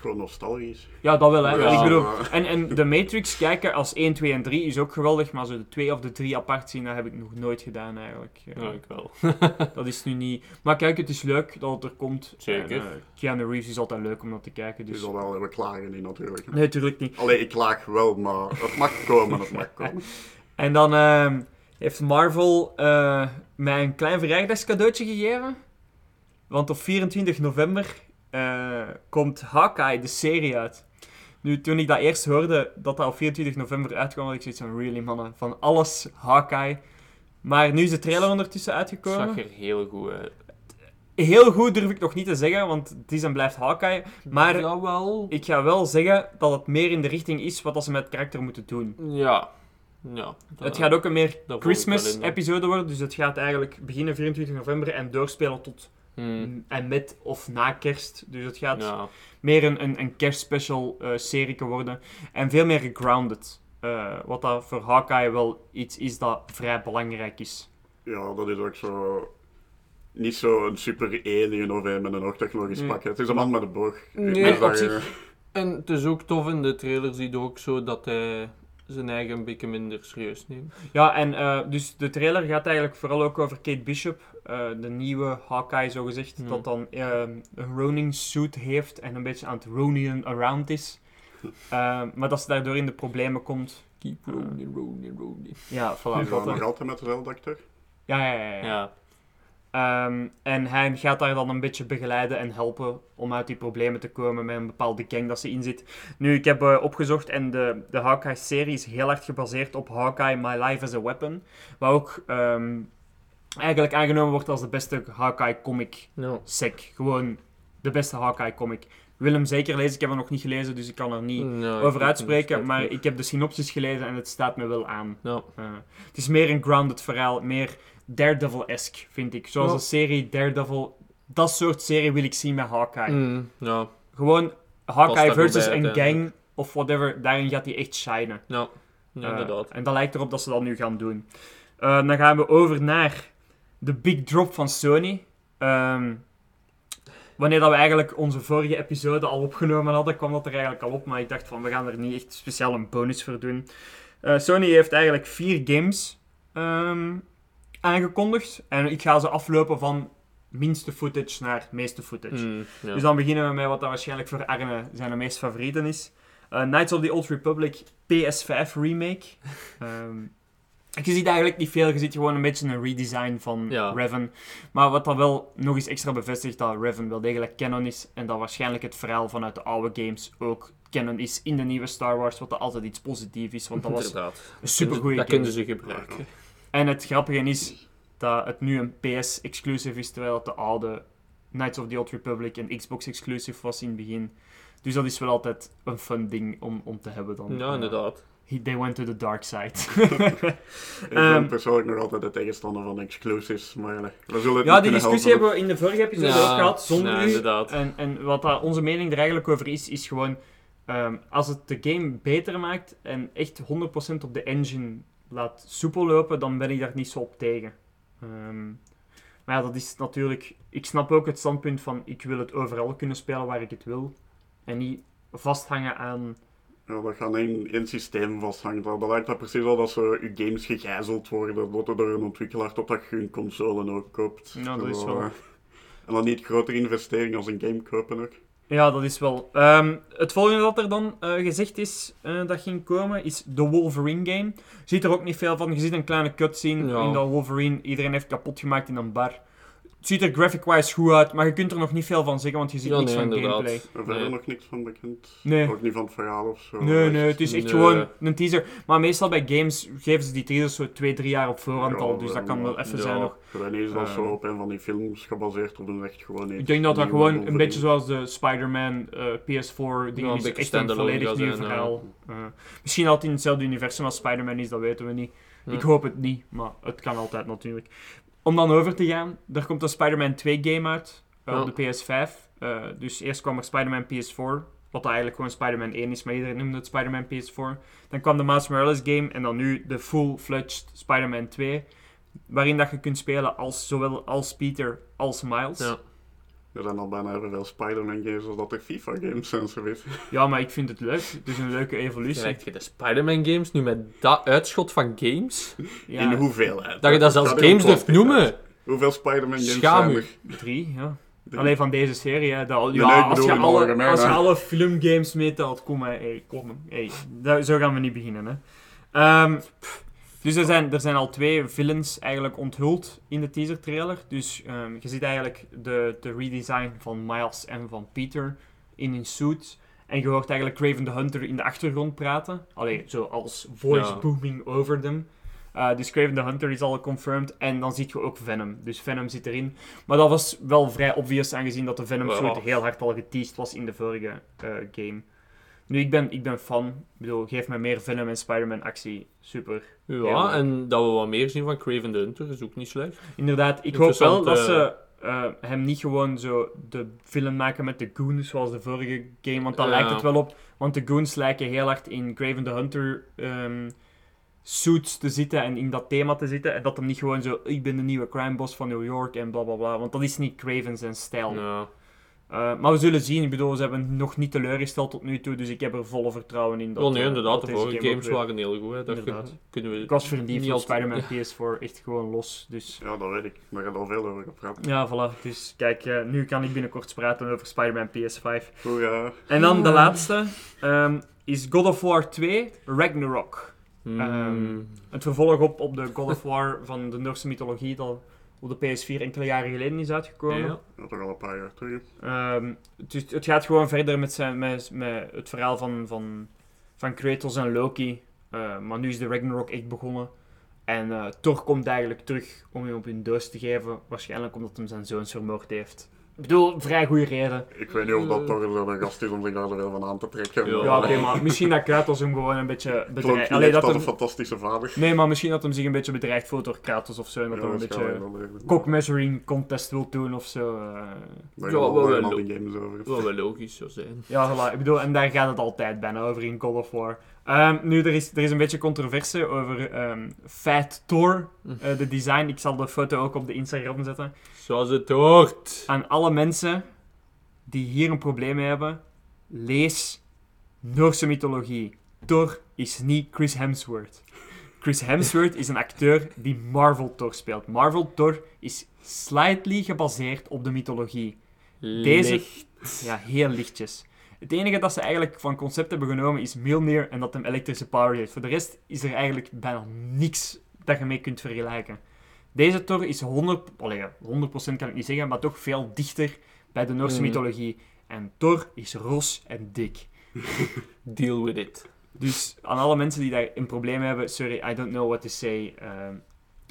S1: Gewoon nostalgisch.
S4: Ja, dat wel, hè.
S3: Ja,
S4: ik bedoel,
S1: maar-
S4: en, en de Matrix kijken als 1, 2 en 3 is ook geweldig, maar zo de 2 of de 3 apart zien, dat heb ik nog nooit gedaan eigenlijk.
S3: Ja, ik wel.
S4: Dat is nu niet... Maar kijk, het is leuk dat het er komt.
S3: Zeker.
S4: En, eh, Keanu Reeves is altijd leuk om dat te kijken,
S1: Dus
S4: dus...
S1: dat wel, we klagen niet natuurlijk.
S4: Nee, natuurlijk niet.
S1: Allee, ik klaag wel, maar het mag komen, het mag komen.
S4: En dan ehm, heeft Marvel eh, mij een klein verjaardagscadeautje gegeven. Want op 24 november eh, komt Hawkeye, de serie, uit. Nu, toen ik dat eerst hoorde, dat dat op 24 november uitkwam, had ik zoiets van, really mannen, van alles Hawkeye. Maar nu is de trailer ondertussen
S3: Het zag
S4: uitgekomen.
S3: er heel goed uit.
S4: Heel goed durf ik nog niet te zeggen, want het is en blijft Hawkeye. Maar
S3: Jawel.
S4: ik ga wel zeggen dat het meer in de richting is wat dat ze met het karakter moeten doen.
S3: Ja. Ja. dat-
S4: Het gaat ook een meer Christmas-episode worden, dus het gaat eigenlijk beginnen 24 november en doorspelen tot
S3: Hmm.
S4: en met of na kerst. Dus het gaat
S3: Ja.
S4: meer een, een, een kerstspecial eh serie worden en veel meer grounded. Eh, wat dat voor Hawkeye wel iets is dat vrij belangrijk is.
S1: Ja, dat is ook zo... Niet zo een super alien of een met een hoogtechnologisch
S4: Nee.
S1: pak. Het is een man met een boog.
S3: Nee, op zich- En het is ook tof in de trailer, zie je ook zo dat hij zijn eigen een beetje minder serieus neemt.
S4: Ja, en eh, dus de trailer gaat eigenlijk vooral ook over Kate Bishop, eh, de nieuwe Hawkeye zogezegd,
S3: Hmm.
S4: dat dan eh, een Ronin suit heeft en een beetje aan het Ronin around is. Eh, maar dat ze daardoor in de problemen komt.
S3: Keep rolling, rolling, rolling.
S4: Ja,
S1: Die
S4: voilà.
S1: is
S4: dat
S1: nog
S4: er-
S1: altijd met dezelfde acteur.
S4: Ja, ja, ja. ja.
S3: Ja.
S4: Ehm, en hij gaat daar dan een beetje begeleiden en helpen om uit die problemen te komen met een bepaalde gang dat ze in zit. Nu, ik heb eh, opgezocht en de, de Hawkeye-serie is heel erg gebaseerd op Hawkeye My Life as a Weapon. Wat ook ehm, eigenlijk aangenomen wordt als de beste Hawkeye-comic sec. Gewoon de beste Hawkeye-comic. Ik wil hem zeker lezen, ik heb hem nog niet gelezen, dus ik kan er niet over uitspreken. Maar ik heb de synopsis gelezen en het staat me wel aan. Eh, het is meer een grounded verhaal, meer Daredevil-esque, vind ik. Zoals
S3: Ja.
S4: een serie Daredevil. Dat soort serie wil ik zien met Hawkeye.
S3: Mm, ja.
S4: Gewoon Hawkeye versus
S3: bij
S4: een gang of whatever, daarin gaat hij echt shinen.
S3: Ja. Ja,
S4: Eh, en dat lijkt erop dat ze dat nu gaan doen. Eh, dan gaan we over naar de big drop van Sony. Ehm, wanneer dat we eigenlijk onze vorige episode al opgenomen hadden, kwam dat er eigenlijk al op. Maar ik dacht van, we gaan er niet echt speciaal een bonus voor doen. Eh, Sony heeft eigenlijk vier games ehm, aangekondigd. En ik ga ze aflopen van minste footage naar meeste footage.
S3: Mm, ja.
S4: Dus dan beginnen we met wat dat waarschijnlijk voor Arne zijn meest favorieten is. Eh, Knights of the Old Republic PS5 remake. Ehm, je ziet eigenlijk niet veel, je ziet gewoon een beetje een redesign van
S3: Ja.
S4: Revan. Maar wat dan wel nog eens extra bevestigt dat Revan wel degelijk canon is. En dat waarschijnlijk het verhaal vanuit de oude games ook canon is in de nieuwe Star Wars. Wat dat altijd iets positiefs is, want dat was
S3: Inderdaad.
S4: een supergoeie
S3: Dat
S4: game.
S3: kunnen ze gebruiken.
S4: En het grappige is dat het nu een PS-exclusive is, terwijl het de oude Knights of the Old Republic een Xbox-exclusive was in het begin. Dus dat is wel altijd een fun ding om, om te hebben dan.
S3: Ja,
S4: Eh,
S3: inderdaad.
S4: he- they went to the dark side.
S1: Ik ben
S4: Ehm,
S1: persoonlijk nog altijd de tegenstander van exclusives, maar we zullen het
S4: ja, die discussie
S1: helpen.
S4: hebben we in de vorige episode
S3: Ja,
S4: ook gehad, zonder
S3: ja,
S4: u.
S3: inderdaad.
S4: En, en wat onze mening er eigenlijk over is, is gewoon... ehm, als het de game beter maakt en echt 100% op de engine laat soepel lopen, dan ben ik daar niet zo op tegen. Ehm, maar ja, dat is natuurlijk... Ik snap ook het standpunt van, ik wil het overal kunnen spelen waar ik het wil. En niet vasthangen aan...
S1: Ja, dat gaat in één systeem vasthangt. Dat lijkt dat precies al dat zo je games gegijzeld worden dat door een ontwikkelaar totdat je hun console ook koopt.
S4: Ja, dat is
S1: Zo,
S4: wel-
S1: eh, En dan niet grotere investering als een game kopen ook.
S4: Ja, dat is wel. Ehm, het volgende dat er dan eh, gezegd is eh, dat ging komen, is de Wolverine game. Je ziet er ook niet veel van. Je ziet een kleine cutscene
S3: Ja.
S4: in dat Wolverine iedereen heeft kapot gemaakt in een bar. Het ziet er graphic-wise goed uit, maar je kunt er nog niet veel van zeggen, want je ziet
S3: Ja,
S4: niks
S3: nee,
S4: van
S3: inderdaad.
S4: gameplay.
S1: Er verder
S3: Nee.
S1: nog niks van bekend.
S4: Nee.
S1: Ook niet van het verhaal of zo.
S4: Nee,
S1: Echt.
S4: nee, het is echt
S3: Nee.
S4: gewoon een teaser. Maar meestal bij games geven ze die teasers zo twee, drie jaar op voorhand
S1: Ja,
S4: al, dus dat kan wel even
S3: Ja.
S4: zijn nog.
S1: Gewoon is dat zo op een van die films gebaseerd op een echt gewoon iets
S4: Ik denk dat dat gewoon een beetje zoals de Spider-Man eh, PS4 die
S3: Ja, een
S4: is echt een volledig nieuw verhaal. Eh, misschien het in hetzelfde universum als Spider-Man is, dat weten we niet.
S3: Ja.
S4: Ik hoop het niet, maar het kan altijd natuurlijk. Om dan over te gaan, er komt een Spider-Man 2 game uit eh, op de PS5. Eh, dus eerst kwam er Spider-Man PS4, wat eigenlijk gewoon Spider-Man 1 is, maar iedereen noemde het Spider-Man PS4. Dan kwam de Miles Morales game en dan nu de full-fledged Spider-Man 2, waarin dat je kunt spelen als, zowel als Peter als Miles.
S3: Ja.
S1: Er zijn al bijna evenveel Spider-Man games als dat er FIFA games zijn, zo weet.
S4: Ja, maar ik vind het leuk. Het is een leuke evolutie.
S3: Krijg je de Spider-Man games nu met dat uitschot van games?
S4: Ja,
S1: In hoeveelheid.
S3: Dat je dat zelfs games durft noemen?
S1: Hoeveel Spider-Man games
S3: Schaam
S1: zijn
S3: u.
S1: er?
S4: drie, ja.
S1: Drie.
S4: Alleen van deze serie, hè. Dat,
S1: Nee,
S4: ja,
S1: nee,
S4: als, je alle,
S1: algemeen,
S4: als je
S1: hè.
S4: alle filmgames meetelt, kom maar, hey, kom. Hey, daar- zo gaan we niet beginnen, hè. Ehm, dus er zijn, er zijn al twee villains eigenlijk onthuld in de teaser trailer. Dus ehm, je ziet eigenlijk de, de redesign van Miles en van Peter in hun suits. En je hoort eigenlijk Craven the Hunter in de achtergrond praten. Allee, zo als voice
S3: Ja.
S4: booming over them. Eh, dus Craven the Hunter is al confirmed. En dan zie je ook Venom. Dus Venom zit erin. Maar dat was wel vrij obvious, aangezien dat de Venom
S3: Ja.
S4: soort heel hard al geteased was in de vorige eh, game. Nu, ik ben, ik ben fan. Ik bedoel, geef me meer Venom en Spider-Man actie. Super.
S3: Ja, en dat we wat meer zien van Craven the Hunter is ook niet slecht.
S4: Inderdaad, ik hoop wel dat ze eh, hem niet gewoon zo de film maken met de goons zoals de vorige game. Want daar
S3: Ja.
S4: lijkt het wel op. Want de goons lijken heel hard in Craven the Hunter ehm, suits te zitten en in dat thema te zitten. En dat hem niet gewoon zo, ik ben de nieuwe crime boss van New York en bla bla bla. Want dat is niet Craven zijn stijl.
S3: Ja.
S4: Eh, maar we zullen zien. Ik bedoel, ze hebben nog niet teleurgesteld tot nu toe. Dus ik heb er volle vertrouwen in. Dat,
S3: Wel, nee,
S4: eh,
S3: inderdaad,
S4: dat
S3: de
S4: deze
S3: vorige
S4: game
S3: games
S4: weer-
S3: waren heel goed. Hè. Kun- kunnen we
S4: Ik was verliefd op Spider-Man PS4. Echt gewoon los. Dus
S1: Ja, dat weet ik. Daar gaat al veel over gepraat.
S4: ja, voilà. Dus kijk, eh, nu kan ik binnenkort praten over Spider-Man PS5.
S1: Hoera.
S4: En dan de laatste ehm, is God of War 2 Ragnarok.
S3: Hmm.
S4: Ehm, Het vervolg op, op de God of War van de Noorse mythologie dat op de PS4 enkele jaren geleden is uitgekomen.
S3: ja.
S1: Ja, toch al een paar jaar terug.
S4: Ehm, dus het gaat gewoon verder met, zijn, met, met het verhaal van, van, van Kratos en Loki. Eh, maar nu is de Ragnarok echt begonnen. En eh, Thor komt eigenlijk terug om hem op hun doos te geven. Waarschijnlijk omdat hij zijn zoons vermoord heeft. Ik bedoel, vrij goede reden.
S1: Ik weet niet of dat toch zo'n gast is om zich daar zoveel van aan te trekken.
S3: Ja.
S4: Ja, oké, maar misschien dat Kratos hem gewoon een beetje bedreigt.
S1: niet
S4: Allee,
S1: echt
S4: dat hem,
S1: een fantastische vader.
S4: nee, maar misschien dat hem zich een beetje bedreigd voelt door Kratos of zo. En dat
S1: Ja,
S4: hij een beetje
S1: wel.
S4: cock measuring contest wil doen of zo. eh.
S3: Ja, wel wel
S1: games over.
S3: Wel logisch zou zijn.
S4: Ja, voilà. Ik bedoel, en daar gaat het altijd bijna over in God of War. Ehm, nu, er is, er is een beetje controverse over ehm Fat Thor, eh, de design. Ik zal de foto ook op de Instagram zetten.
S3: Zoals het hoort.
S4: Aan alle mensen die hier een probleem mee hebben, lees Noorse mythologie. Thor is niet Chris Hemsworth. Chris Hemsworth is een acteur die Marvel Thor speelt. Marvel Thor is slightly gebaseerd op de mythologie. Deze-
S3: Licht.
S4: Ja, heel lichtjes. Het enige dat ze eigenlijk van concept hebben genomen is Mjolnir en dat hem elektrische power heeft. Voor de rest is er eigenlijk bijna niks dat je mee kunt vergelijken. Deze Thor is 100, allee, ja, 100% kan ik niet zeggen, maar toch veel dichter bij de Noorse
S3: Mhm.
S4: mythologie. En Thor is ros en dik.
S3: Deal with it.
S4: Dus aan alle mensen die daar een probleem hebben, sorry, I don't know what to say. Ehm,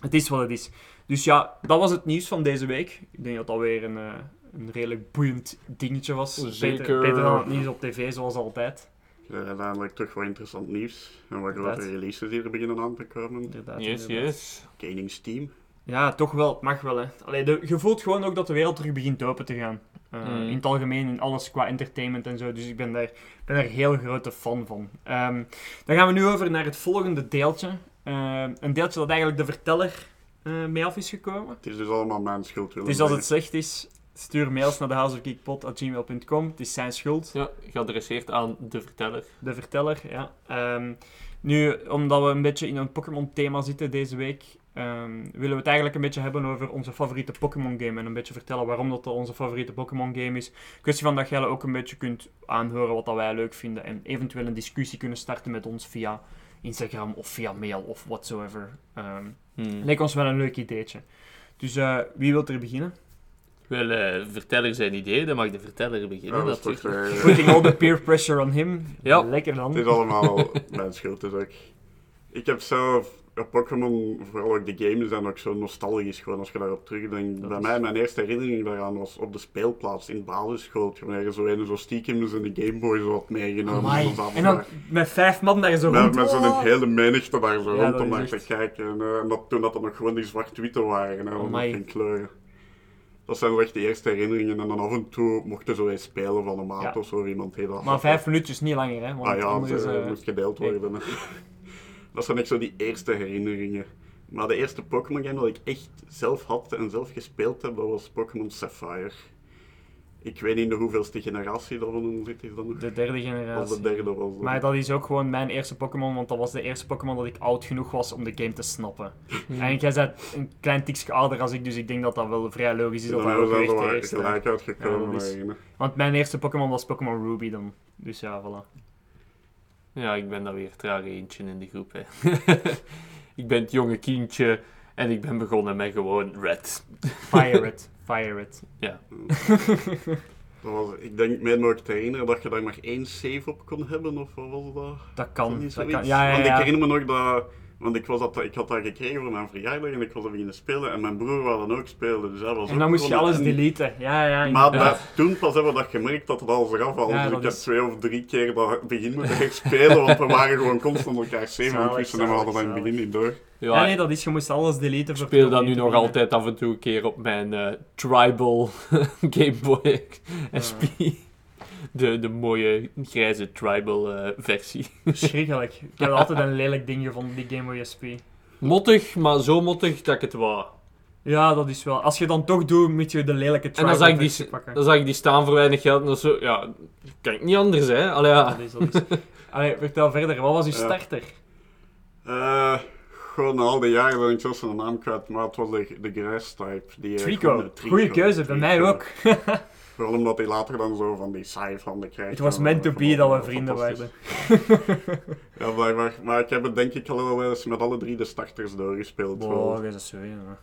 S4: het is wat het is. Dus ja, dat was het nieuws van deze week. Ik denk dat dat weer een, eh, een redelijk boeiend dingetje was.
S3: Zeker.
S4: Beter, beter dan het nieuws op tv, zoals altijd.
S1: Ja, uiteindelijk toch wel interessant nieuws. En wat grote releases die er beginnen aan te komen.
S4: Inderdaad,
S3: Yes,
S4: inderdaad.
S3: yes.
S1: Gaining Steam.
S4: Ja, toch wel. Het mag wel, hè. Allee, de, je voelt gewoon ook dat de wereld terug begint open te gaan. Eh,
S3: Mm.
S4: In het algemeen, in alles qua entertainment en zo. Dus ik ben daar, ben daar heel grote fan van. Ehm, dan gaan we nu over naar het volgende deeltje. Eh, een deeltje dat eigenlijk de verteller eh, mee af is gekomen.
S1: Het is dus allemaal mijn schuld.
S4: Dus als het slecht is, stuur mails naar thehouseofgeekpot.gmail.com. Het is zijn schuld.
S3: Ja, geadresseerd aan de verteller.
S4: De verteller, ja. Ehm, nu, omdat we een beetje in een Pokémon-thema zitten deze week, ehm, willen we het eigenlijk een beetje hebben over onze favoriete Pokémon-game. En een beetje vertellen waarom dat onze favoriete Pokémon-game is. Kwestie van dat jij ook een beetje kunt aanhoren wat dat wij leuk vinden. En eventueel een discussie kunnen starten met ons via Instagram of via mail of whatsoever. Ehm
S3: Hmm.
S4: leek ons wel een leuk ideetje. Dus eh, wie wil er beginnen?
S3: Wel, eh, verteller zijn idee, dan mag de verteller beginnen.
S1: Ja, dat
S4: Putting all the peer pressure on him.
S3: Ja.
S4: Lekker dan.
S1: Het is allemaal mijn schuld. Dus ook. Ik heb zelf een Pokémon, vooral ook de games, zijn ook zo nostalgisch. Gewoon als je daarop terugdenkt.
S4: Dat
S1: Bij
S4: is-
S1: mij, mijn eerste herinnering daaraan was op de speelplaats in de basisschool. Toen je zo een zo stiekem in de Gameboy zo had meegenomen.
S4: En dan met vijf man daar zo
S1: Met,
S4: rond.
S1: met zo'n
S4: Oh.
S1: hele menigte daar zo
S4: Ja,
S1: rond
S4: dat
S1: om
S4: is
S1: naar te kijken. En, eh, en dat, toen dat er nog gewoon die zwart-witte waren. En geen kleuren. Dat zijn wel echt de eerste herinneringen. En dan af en toe mochten zo eens spelen van een maat
S4: Ja.
S1: of zo. Iemand heel dat
S4: Maar vijf minuutjes, niet langer, hè? Want
S1: Ah ja, het
S4: eh,
S1: moest gedeeld worden. dat zijn echt zo die eerste herinneringen. Maar de eerste Pokémon game dat ik echt zelf had en zelf gespeeld heb, dat was Pokémon Sapphire. Ik weet niet in de hoeveelste generatie dat we dan zitten, is dat nog?
S4: de derde
S1: Of
S4: generatie.
S1: de derde was dat.
S4: Maar dat is ook gewoon mijn eerste Pokémon, want dat was de eerste Pokémon dat ik oud genoeg was om de game te snappen. En jij bent een klein tikje ouder als ik, dus ik denk dat dat wel vrij logisch is dat
S1: dan
S4: dat ook echt de eerste
S1: gelijk uitgekomen.
S4: dat is-. Want mijn eerste Pokémon was Pokémon Ruby dan. Dus ja, voilà.
S3: Ja, ik ben dan weer traag eentje in de groep. Hè. ik ben het jonge kindje en ik ben begonnen met gewoon Red.
S4: Fire it, fire it.
S1: Dat was, ik denk mij nog te herinneren dat je daar maar één save op kon hebben, of wat was dat?
S4: Dat kan,
S1: Niet
S4: dat kan. Ja, ja,
S1: Want ik
S4: ja.
S1: herinner me nog dat... Want ik, was dat, ik had dat gekregen voor mijn verjaardag en ik was er beginnen spelen. En mijn broer wou dan ook spelen, dus hij was
S4: En
S1: ook
S4: dan moest je alles
S1: En-
S4: deleten. Ja, ja.
S1: Maar dat- toen pas hebben we dat gemerkt dat het alles eraf was.
S4: Ja,
S1: dus
S4: dat
S1: ik heb twee of drie keer dat begin moeten herspelen, want we waren gewoon constant elkaar zeven intussen en we hadden dat in het begin niet door.
S3: Ja,
S4: Ja, nee, dat is, je moest alles deleten.
S3: ik speel dat nu nog altijd af en toe een keer op mijn eh, Tribal Game Boy SP. De, de mooie grijze Tribal eh, versie.
S4: Verschrikkelijk. Ik heb altijd een lelijk ding gevonden, die Game Boy SP.
S3: Mottig, maar zo mottig dat ik het wou.
S4: Ja, dat is wel. Als je dan toch doet, moet je de lelijke
S3: En dan
S4: tribal
S3: zag, ik
S4: versie
S3: die,
S4: pakken.
S3: dan zag ik die staan voor weinig geld en dat zo, ja, kan ik niet anders hè. Allee, ja.
S4: Dat is, dat is. Allee, vertel verder. Wat was uw
S1: Ja.
S4: starter?
S1: Eh, gewoon al die jaren dat ik zelfs zijn naam kwijt, maar het was de, de Grass-type. die, eh,
S4: Trico. Goeie keuze, bij mij ook.
S1: Vooral omdat hij later dan zo van die saaifanden krijgt.
S4: Het was meant to
S1: eh,
S4: be dat we vrienden werden.
S1: Ja, blijkbaar. Maar ik heb het denk ik al wel eens met alle drie de starters doorgespeeld.
S4: Wow,
S1: wel.
S4: dat is zo, ja.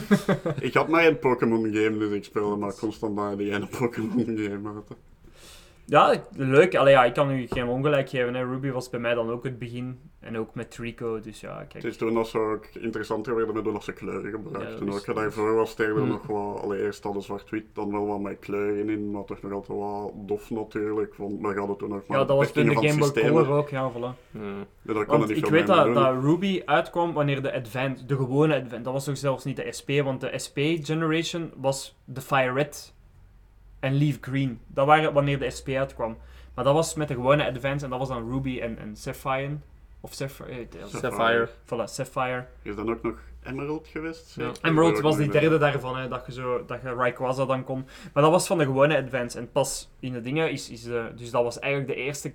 S1: Ik had maar één Pokémon game, dus ik speelde maar constant naar die ene Pokémon game. uit.
S4: Ja, leuk. Allee, ja, ik kan u geen ongelijk geven. Hè. Ruby was bij mij dan ook het begin. En ook met Trico, dus ja,
S1: Het
S4: kijk.
S1: is toen nog zo ook interessanter geworden met dat ze kleuren
S4: Ja,
S1: gebruikten.
S4: dat is-
S1: ook daarvoor was het eerder
S3: Hmm.
S1: nog wel, allereerst alles zwart-wit, dan wel wat met kleuren in, maar toch nog altijd wel dof natuurlijk, want we hadden toen nog maar
S4: Ja, dat was toen de Game Boy. Color ook, ja, voilà.
S3: Ja.
S1: Dus daar kon
S4: Want
S1: er niet
S4: ik
S1: veel
S4: weet dat, dat Ruby uitkwam wanneer de Advance, de gewone Advance, dat was toch zelfs niet de SP, want de SP Generation was de Fire Red en Leaf Green. Dat waren wanneer de SP uitkwam. Maar dat was met de gewone Advance en dat was dan Ruby en, en Sapphire. Of Sapphire. eh,
S3: Sapphire.
S4: Voilà, Sapphire.
S1: Is dan ook nog Emerald geweest?
S3: Ja.
S4: Emerald was die derde daarvan, hè, dat je, zo, dat je Rayquaza dan kon. Maar dat was van de gewone Advance. En pas in de dingen is... is de, dus dat was eigenlijk de eerste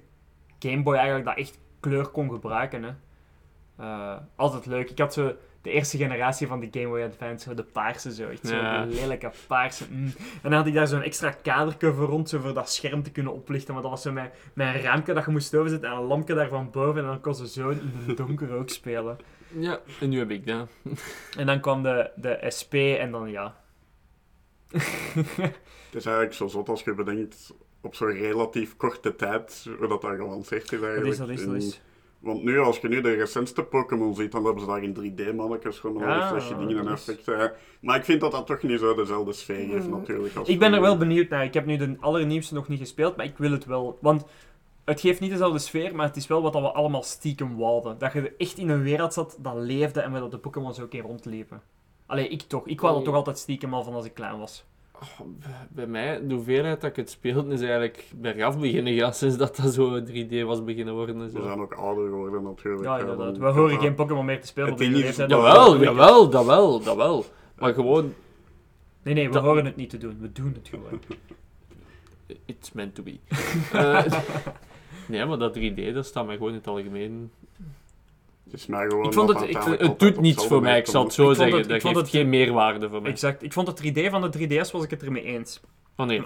S4: Game Boy eigenlijk dat echt kleur kon gebruiken. Hè. Eh, altijd leuk. Ik had zo de eerste generatie van de Game Boy Advance, zo de paarse zo. Echt zo
S3: Ja.
S4: die lelijke paarse. mm. En dan had ik daar zo'n extra kadertje voor rond, zo voor dat scherm te kunnen oplichten. Maar dat was zo mijn, mijn raampje dat je moest overzetten en een lampje daar van boven. En dan kon ze zo in het donker ook spelen.
S3: ja, en nu heb ik dat.
S4: En dan kwam de, de SP en dan ja,
S1: Het is eigenlijk zo zot als je bedenkt op zo'n relatief korte tijd hoe dat daar gelanceerd is
S4: Dat
S1: eigenlijk.
S4: is, dat is, dat is.
S1: Want nu, als je nu de recentste Pokémon ziet, dan hebben ze daar in 3D-mannetjes gewoon
S4: Ja,
S1: flasje dingen en effecten. Maar ik vind dat dat toch niet zo dezelfde sfeer heeft,
S4: Mm.
S1: natuurlijk. Als
S4: Ik ben er wel benieuwd naar. Ik heb nu de allernieuwste nog niet gespeeld, maar ik wil het wel. Want het geeft niet dezelfde sfeer, maar het is wel wat dat we allemaal stiekem wouden. Dat je echt in een wereld zat dat leefde en we dat de Pokémon zo een keer rondliepen. Allee, ik toch. Ik wou dat
S3: Nee.
S4: toch altijd stiekem al van als ik klein was.
S3: Oh, bij mij, de hoeveelheid dat ik het speelde, is eigenlijk bergaf beginnen gaan sinds dat dat zo 3D was beginnen worden. En
S1: We
S3: zo.
S1: zijn ook ouder geworden natuurlijk.
S4: Ja, inderdaad.
S1: dan-
S4: We horen
S1: ja,
S4: geen Pokémon meer te spelen.
S3: Jawel,
S4: We-
S3: jawel, dat wel, dat wel. Maar gewoon,
S4: Nee, nee, we
S3: Dat-
S4: horen het niet te doen. We doen het gewoon.
S3: it's meant to be. Eh, nee, maar dat 3D, dat staat mij gewoon in het algemeen.
S1: Het is mij gewoon
S4: Ik vond het- ik-
S3: Het doet niets voor mij, ik zal het zo zeggen.
S4: het- ik
S3: dat
S4: vond het-
S3: geen meerwaarde voor mij.
S4: exact. Ik vond het 3D van de 3DS was ik het ermee eens.
S3: Oh nee,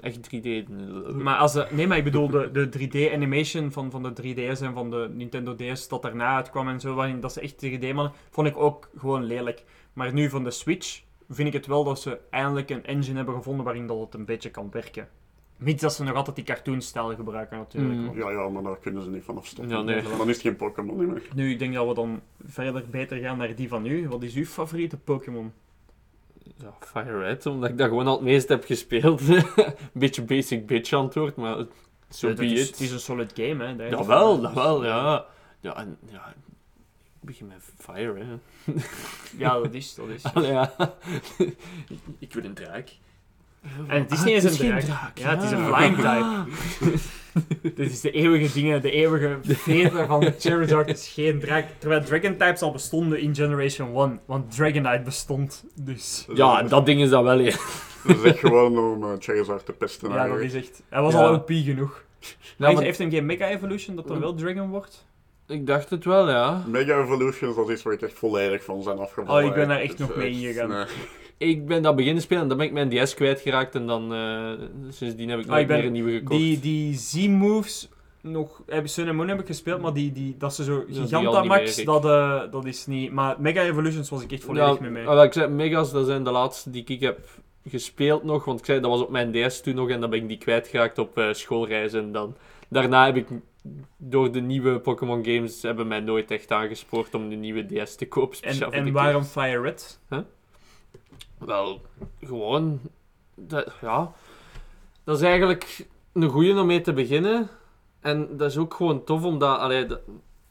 S3: echt 3D.
S4: Maar als de, nee, maar ik bedoel de, de 3D-animation van, van de 3DS en van de Nintendo DS dat daarna uitkwam en zo, waarin dat ze echt 3D mannen, vond ik ook gewoon lelijk. Maar nu van de Switch vind ik het wel dat ze eindelijk een engine hebben gevonden waarin dat het een beetje kan werken. Mits dat ze nog altijd die cartoonstijl gebruiken natuurlijk.
S3: Mm.
S1: Ja, ja, maar daar kunnen ze niet vanaf stoppen.
S3: Ja, nee.
S1: Dan is het geen Pokémon meer.
S4: Nu, ik denk dat we dan verder beter gaan naar die van u. Wat is uw favoriete Pokémon?
S3: Ja, Fire Red, omdat ik dat gewoon al het meest heb gespeeld. een beetje basic bitch antwoord, maar zo
S4: Ja,
S3: be
S4: dat is,
S3: it.
S4: Het is een solid game, hè.
S3: Jawel, dat wel, ja. Ja, en, ja, ik begin met Fire, hè.
S4: Ja, dat is, dat is.
S3: Allee, ja. ik wil een draak.
S4: En het is
S3: Ah,
S4: niet eens
S3: het
S4: een draak.
S3: draak,
S4: Ja, het is een flying type. Dit is de eeuwige dingen, de eeuwige veter van Charizard is geen draak. Terwijl Dragon types al bestonden in Generation 1. Want Dragonite bestond, dus...
S3: Ja, dat ding is dat wel, ja.
S1: Dat is echt gewoon om uh, Charizard te pesten.
S4: Ja, dat
S1: eigenlijk.
S4: is echt... Hij was
S3: Ja.
S4: al OP genoeg.
S3: Ja,
S4: Hij
S3: maar
S4: heeft hem geen Mega Evolution dat dan wel Dragon wordt?
S3: ik dacht het wel, ja.
S1: Mega Evolutions, dat is waar ik echt volledig van zijn afgevallen.
S4: Oh, ik ben daar echt nog mee ingegaan.
S1: nee.
S3: Ik ben dat beginnen spelen en dan ben ik mijn DS kwijtgeraakt en dan... eh, sindsdien heb ik nooit
S4: ben-
S3: meer een nieuwe gekocht.
S4: Die, die Z-moves... Nog, heb Sun and Moon heb ik gespeeld, maar die, die, dat ze zo Gigantamax,
S3: meer,
S4: dat, eh, dat is niet... Maar Mega Evolutions was ik echt volledig
S3: ja,
S4: mee mee.
S3: ah, wel, ik zei, Megas, dat zijn de laatste die ik heb gespeeld nog. Want ik zei, dat was op mijn DS toen nog en dan ben ik die kwijtgeraakt op eh schoolreizen. En dan, daarna heb ik door de nieuwe Pokémon games hebben mij nooit echt aangespoord om de nieuwe DS te kopen.
S4: En, en waarom. Fire Red?
S3: Wel, gewoon... Dat, ja, dat is eigenlijk een goeie om mee te beginnen. En dat is ook gewoon tof, omdat... Allee, dat,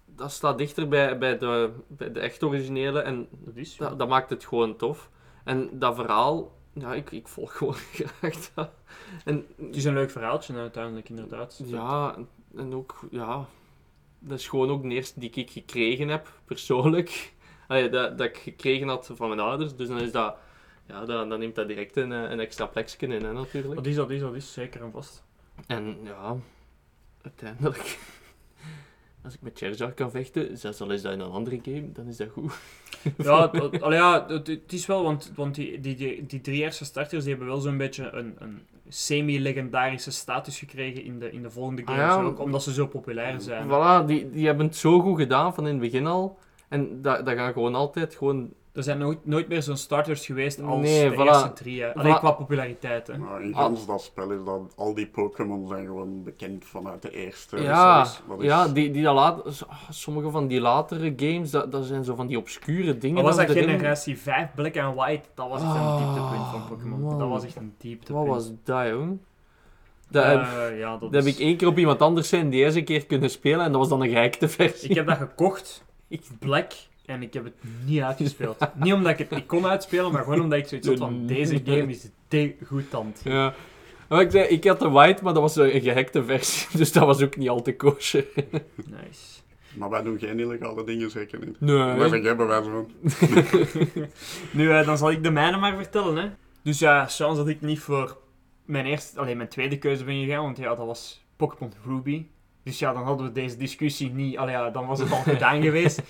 S3: dat staat dichter bij, bij, de, bij de echt originele. En
S4: Dat is
S3: dat, dat maakt het gewoon tof. En dat verhaal, ja, ik, ik volg gewoon graag dat. En
S4: Het is een leuk verhaaltje uiteindelijk, inderdaad.
S3: ja, en ook, ja, dat is gewoon ook de eerste die ik gekregen heb, persoonlijk. Allee, dat, dat ik gekregen had van mijn ouders. Dus dan is dat, ja, dan, dan neemt dat direct een, eh, een extra plekje in, hè, natuurlijk.
S4: Dat is, dat is, dat is, zeker en vast.
S3: En ja, uiteindelijk, als ik met Charizard kan vechten, zelfs al is dat in een andere game, dan is dat goed.
S4: Ja, dat- ja het, het is wel, want, want die, die, die, die drie eerste starters die hebben wel zo'n beetje een, een semi-legendarische status gekregen in de, in de volgende
S3: Ah,
S4: games
S3: ja.
S4: ook, omdat ze zo populair zijn.
S3: Voilà, die, die hebben het zo goed gedaan van in het begin al. En dat, dat gaan gewoon altijd gewoon...
S4: Er zijn nooit, nooit meer zo'n starters geweest als
S3: Nee,
S4: de
S3: voilà.
S4: eerste drie. hè. Alleen
S3: Voilà.
S4: qua populariteit. Hè.
S1: Maar in
S3: Ah.
S1: dat spel is dat al die Pokémon zijn gewoon bekend vanuit de eerste.
S3: ja.
S1: Dat is-
S3: ja die, die dat laat, sommige van die latere games, dat, dat zijn zo van die obscure dingen.
S4: Maar was dat generatie 5, Black and White, dat was echt een
S3: Ah,
S4: dieptepunt van Pokémon. Dat was echt een
S3: Wat
S4: dieptepunt.
S3: was dat, jong? Dat, heb,
S4: Eh, ja, dat
S3: dat
S4: is-
S3: heb ik één keer op iemand anders zijn die eerste keer kunnen spelen en dat was dan een gehackte versie.
S4: Ik heb dat gekocht, Black, en ik heb het niet uitgespeeld. niet omdat ik het niet kon uitspelen, maar gewoon omdat ik zoiets had van, deze game is de goed tand.
S3: Ja. Maar ik, zei, ik had de white, maar dat was een gehackte versie, dus dat was ook niet al te kosher.
S4: Nice.
S1: Maar wij doen geen illegale dingen, zeker niet.
S3: Nee.
S1: Daar zijn geen bewijs van.
S4: Nu, eh, dan zal ik de mijne maar vertellen, hè. Dus ja, chance dat ik niet voor mijn eerste, alleen mijn tweede keuze ben gegaan, want ja, dat was Pokémon Ruby. Dus ja, dan hadden we deze discussie niet, allee, ja, dan was het al gedaan geweest.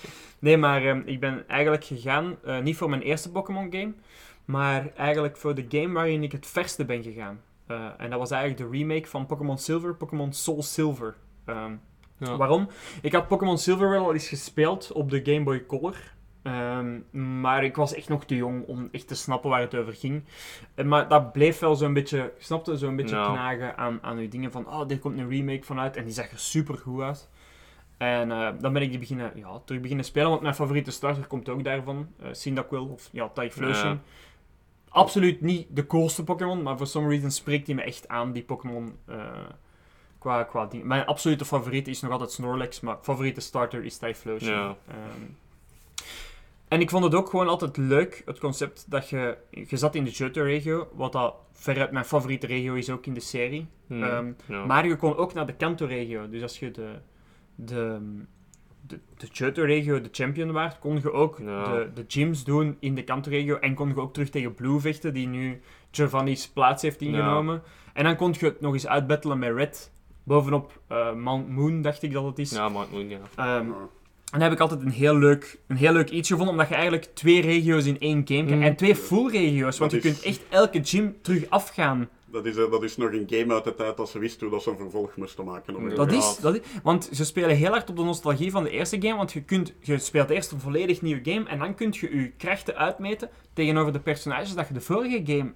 S4: Nee, maar ehm, ik ben eigenlijk gegaan, eh, niet voor mijn eerste Pokémon game, maar eigenlijk voor de game waarin ik het verste ben gegaan. Eh, en dat was eigenlijk de remake van Pokémon Silver, Pokémon Soul Silver. Ehm,
S3: Ja.
S4: Waarom? Ik had Pokémon Silver wel al eens gespeeld op de Game Boy Color. Ehm, maar ik was echt nog te jong om echt te snappen waar het over ging. Eh, maar dat bleef wel zo'n beetje, snapte, zo'n beetje knagen aan, aan uw dingen van, oh, dit komt een remake vanuit en die zag er super goed uit. En eh, dan ben ik die beginnen, ja, terug beginnen spelen, want mijn favoriete starter komt ook daarvan. eh Cyndaquil of ja, Typhlosion.
S3: Ja.
S4: Absoluut niet de coolste Pokémon, maar for some reason spreekt hij me echt aan, die Pokémon. eh, qua, qua ding. Mijn absolute favoriete is nog altijd Snorlax, maar favoriete starter is Typhlosion.
S3: Ja.
S4: Ehm, En ik vond het ook gewoon altijd leuk, het concept dat je... Je zat in de Johto-regio, wat dat veruit mijn favoriete regio is ook in de serie.
S3: Hmm,
S4: Ehm,
S3: ja.
S4: Maar je kon ook naar de Kanto-regio. Dus als je de, de, de, de Johto-regio de champion waart, kon je ook
S3: Ja.
S4: de, de gyms doen in de Kanto-regio. En kon je ook terug tegen Blue vechten, die nu Giovanni's plaats heeft ingenomen. En dan kon je het nog eens uitbattelen met Red. Bovenop eh, Mount Moon, dacht ik dat het is.
S3: Ja, maar moet ja.
S4: Ehm, en dat heb ik altijd een heel, leuk, een heel leuk iets gevonden, omdat je eigenlijk twee regio's in één game kan.
S3: Mm.
S4: En twee full regio's, want je
S1: is-
S4: kunt echt elke gym terug afgaan.
S1: Dat is, eh, dat is nog een game uit de tijd dat ze wisten hoe dat ze een vervolg moesten maken. op
S4: Dat is, dat is, want ze spelen heel hard op de nostalgie van de eerste game, want je, kunt, je speelt eerst een volledig nieuwe game en dan kun je je krachten uitmeten tegenover de personages dat je de vorige game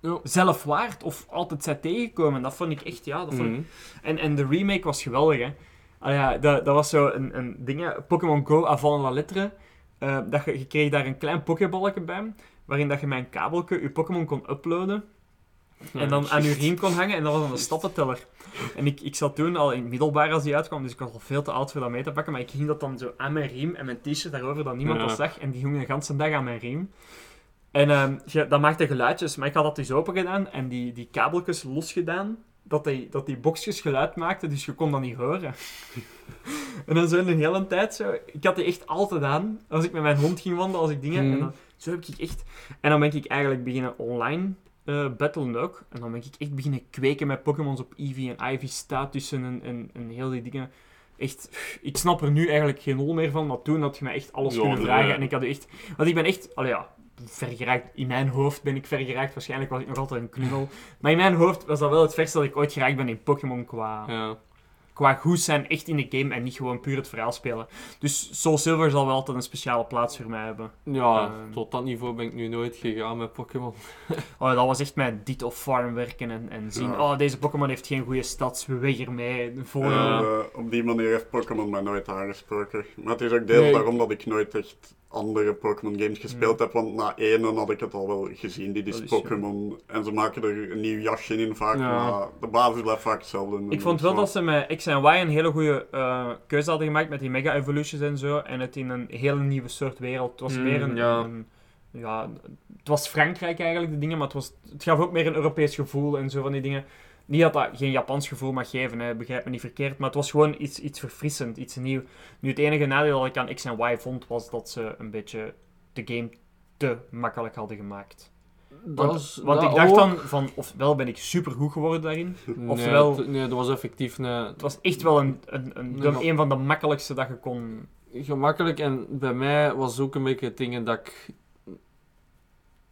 S3: Ja.
S4: zelf waard of altijd zijn tegengekomen. Dat vond ik echt, ja, dat vond ik
S3: Mhm.
S4: En, en de remake was geweldig, hè. Ah ja, dat, dat was zo een, een ding. Pokémon Go avant la lettre. Eh, dat je, je kreeg daar een klein pokéballetje bij, waarin dat je met een kabelje je Pokémon kon uploaden. En dan aan je riem kon hangen, en dat was dan een stappenteller. En ik, ik zat toen al in het middelbaar als die uitkwam, dus ik was al veel te oud voor dat mee te pakken, maar ik ging dat dan zo aan mijn riem en mijn t-shirt daarover, dat niemand dat zag, en die hing de hele dag aan mijn riem. En ehm, dat maakte geluidjes, maar ik had dat dus open gedaan en die, die kabeltjes losgedaan, dat die, dat die boxjes geluid maakten, dus je kon dat niet horen. en dan zo een hele tijd zo, ik had die echt altijd aan, als ik met mijn hond ging wandelen, als ik dingen, en
S3: Mhm.
S4: dan, zo heb ik echt... En dan ben ik eigenlijk beginnen online eh battlen ook. En dan ben ik echt beginnen kweken met Pokémons op Eevee en Ivy statussen en, en, en heel die dingen. Echt, ik snap er nu eigenlijk geen hol meer van, maar toen had je mij echt alles
S3: Ja,
S4: kunnen vragen. En ik had echt... Want ik ben echt... Allee, ja, vergeraakt. In mijn hoofd ben ik vergeraakt. Waarschijnlijk was ik nog altijd een knul. Maar in mijn hoofd was dat wel het verste dat ik ooit geraakt ben in Pokémon qua,
S3: Ja.
S4: Qua goed zijn echt in de game en niet gewoon puur het verhaal spelen. Dus Soul Silver zal wel altijd een speciale plaats voor mij hebben.
S3: Ja,
S4: Ehm.
S3: tot dat niveau ben ik nu nooit gegaan met Pokémon.
S4: Oh, dat was echt mijn dit of farm werken en, en zien,
S1: Ja.
S4: oh, deze Pokémon heeft geen goede stats, we weg ermee.
S3: Ja.
S1: Eh, op die manier heeft Pokémon mij nooit aangesproken. Maar het is ook deels
S3: Nee.
S1: daarom dat ik nooit echt andere Pokémon games gespeeld heb. Want na één had ik het al wel gezien. Dit is. Pokémon. En ze maken er een nieuw jasje in vaak.
S3: Ja.
S1: Maar de basis blijft vaak hetzelfde.
S4: Ik vond wel dat ze met X en Y een hele goede eh, keuze hadden gemaakt met die Mega Evolutions en zo. En het in een hele nieuwe soort wereld. Het was
S3: Mm,
S4: meer een,
S3: ja.
S4: een- ja, het was Frankrijk eigenlijk, de dingen, maar het, was, het gaf ook meer een Europees gevoel en zo van die dingen. Niet dat dat geen Japans gevoel mag geven, hè, begrijp me niet verkeerd, maar het was gewoon iets, iets verfrissend, iets nieuw. Nu, het enige nadeel dat ik aan X en Y vond, was dat ze een beetje de game te makkelijk hadden gemaakt. Want,
S3: is-
S4: want
S3: dat
S4: ik dacht
S3: ook.
S4: dan van, ofwel ben ik super goed geworden daarin,
S3: Nee, het- nee, dat was effectief een,
S4: het was echt wel een, een, een,
S3: Nee,
S4: een van de makkelijkste dat je kon...
S3: gemakkelijk. En bij mij was ook een beetje het ding dat ik...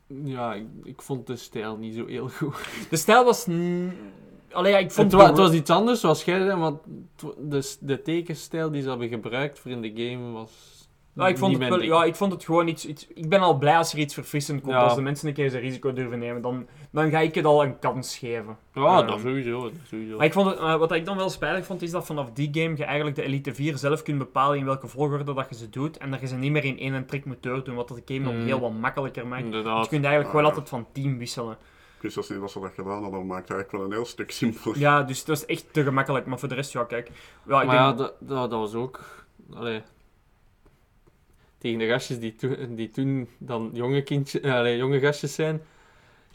S3: Ja, ik, ik vond de stijl niet zo heel goed.
S4: De stijl was... Allee, ja, ik vond
S3: Het, wa-
S4: de-
S3: het was iets anders zoals jij zei, want de, de tekenstijl die ze hebben gebruikt voor in de game was
S4: Ja, ik vond het wel, ja, ik vond het gewoon iets, iets... Ik ben al blij als er iets verfrissend komt.
S3: Ja.
S4: Als de mensen een keer zijn risico durven nemen, dan, dan ga ik het al een kans geven.
S3: Ja,
S4: Ehm,
S3: dat sowieso. Dat sowieso.
S4: Maar ik vond het, wat ik dan wel spijtig vond, is dat vanaf die game je eigenlijk de Elite 4 zelf kunt bepalen in welke volgorde dat je ze doet. En dat je ze niet meer in één en trek moet doordoen, wat dat de game nog
S3: Mm.
S4: heel wat makkelijker maakt.
S3: Inderdaad.
S4: je kunt eigenlijk gewoon
S1: Ah.
S4: altijd van team wisselen.
S1: Niet dat ze dat gedaan hadden. Dat maakt het eigenlijk wel een heel stuk simpeler.
S4: Ja, dus het was echt te gemakkelijk. Maar voor de rest, ja, kijk. Ja, ik
S3: maar
S4: denk-
S3: ja, dat, dat, dat was ook... Allee, tegen de gastjes die, toen die toen dan jonge, kindje, allee, jonge gastjes zijn,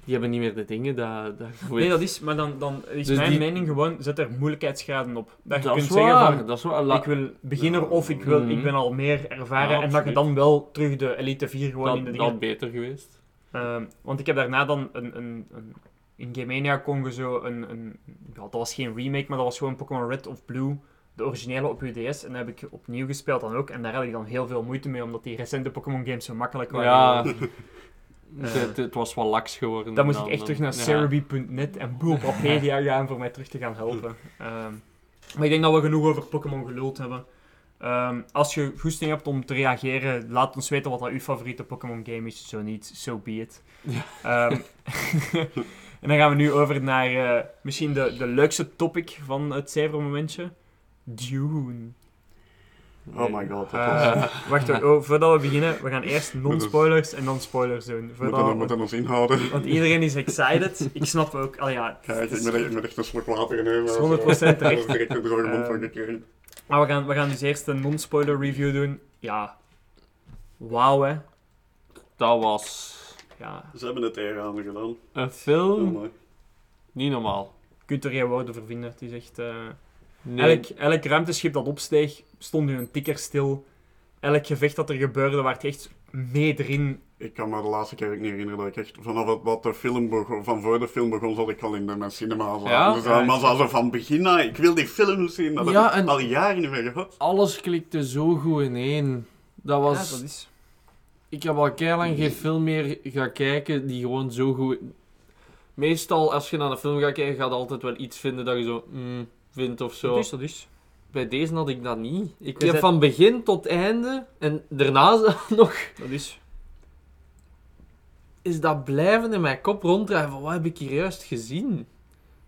S3: die hebben niet meer de dingen dat... dat
S4: Nee, dat is, maar dan, dan is
S3: Dus
S4: mijn
S3: die-
S4: mening gewoon, zet er moeilijkheidsgraden op. Dat je kunt
S3: is
S4: zeggen
S3: waar,
S4: van,
S3: dat is waar. La-
S4: ik wil beginner of ik, wil,
S3: Mhm.
S4: ik ben al meer ervaren.
S3: Ja,
S4: en dat je dan wel terug de Elite 4 gewoon in de
S3: dat,
S4: dingen...
S3: dat beter geweest.
S4: Ehm, want ik heb daarna dan een... een, een in Game Mania kon je zo een, een... Ja, dat was geen remake, maar dat was gewoon Pokémon Red of Blue. De originele op UDS. En dat heb ik opnieuw gespeeld dan ook. En daar had ik dan heel veel moeite mee, omdat die recente Pokémon games zo makkelijk waren.
S3: Ja,
S4: Eh,
S3: het, het was wel laks geworden.
S4: Dan moest ik echt terug naar
S3: ja.
S4: Cerebi.net en Bulbapedia gaan voor mij terug te gaan helpen. Ehm, maar ik denk dat we genoeg over Pokémon geluld hebben. Ehm, als je goesting hebt om te reageren, laat ons weten wat dat uw favoriete Pokémon game is. Zo niet, so be it.
S3: Ja.
S4: Ehm, en dan gaan we nu over naar eh, misschien de, de leukste topic van het cijfermomentje. Dune.
S1: Oh my god. Dat
S4: Eh,
S1: was...
S4: wacht oh, voordat we beginnen, we gaan eerst non-spoilers en dan spoilers doen.
S1: We
S4: Voordat,
S1: moeten, we moeten ons inhouden.
S4: want iedereen is excited. Ik snap ook, al ja,
S1: Kijk,
S4: het
S1: ik ben, echt- ik ben echt een slok water nemen.
S4: is 100%
S1: Dat
S4: terecht.
S1: is direct een droge mond van
S4: Ehm,
S1: gekregen.
S4: Maar we gaan, we gaan dus eerst een non-spoiler review doen. Ja, wauw hè.
S3: Dat was
S4: Ja,
S1: Ze hebben het er aan gedaan.
S3: een
S1: Oh,
S3: film.
S1: mooi.
S3: Niet normaal.
S4: je kunt er geen woorden voor vinden. Het is echt... eh,
S3: Nee.
S4: elk, elk ruimteschip dat opsteeg, stond nu een tikker stil. Elk gevecht dat er gebeurde, werd echt mee erin.
S1: Ik kan me de laatste keer ook niet herinneren dat ik echt vanaf het, wat de film begon, van voor de film begon, zat ik al in de mijn cinema.
S3: Ja?
S1: Dus, uh, maar zo van begin aan, ik wil die film zien. Dat
S3: Ja,
S1: heb ik al jaren niet meer gehad.
S3: Alles klikte zo goed ineen. Dat was...
S4: Ja, dat is...
S3: Ik heb al lang geen film meer gaan kijken die gewoon zo goed... Meestal, als je naar een film gaat kijken, gaat je altijd wel iets vinden dat je zo mm, vindt of zo.
S4: Dat is, dat is.
S3: Bij deze had ik dat niet. Ik
S4: Dus
S3: heb van begin tot einde, en daarna nog,
S4: Dat is...
S3: is dat blijven in mijn kop ronddraaien van wat heb ik hier juist gezien.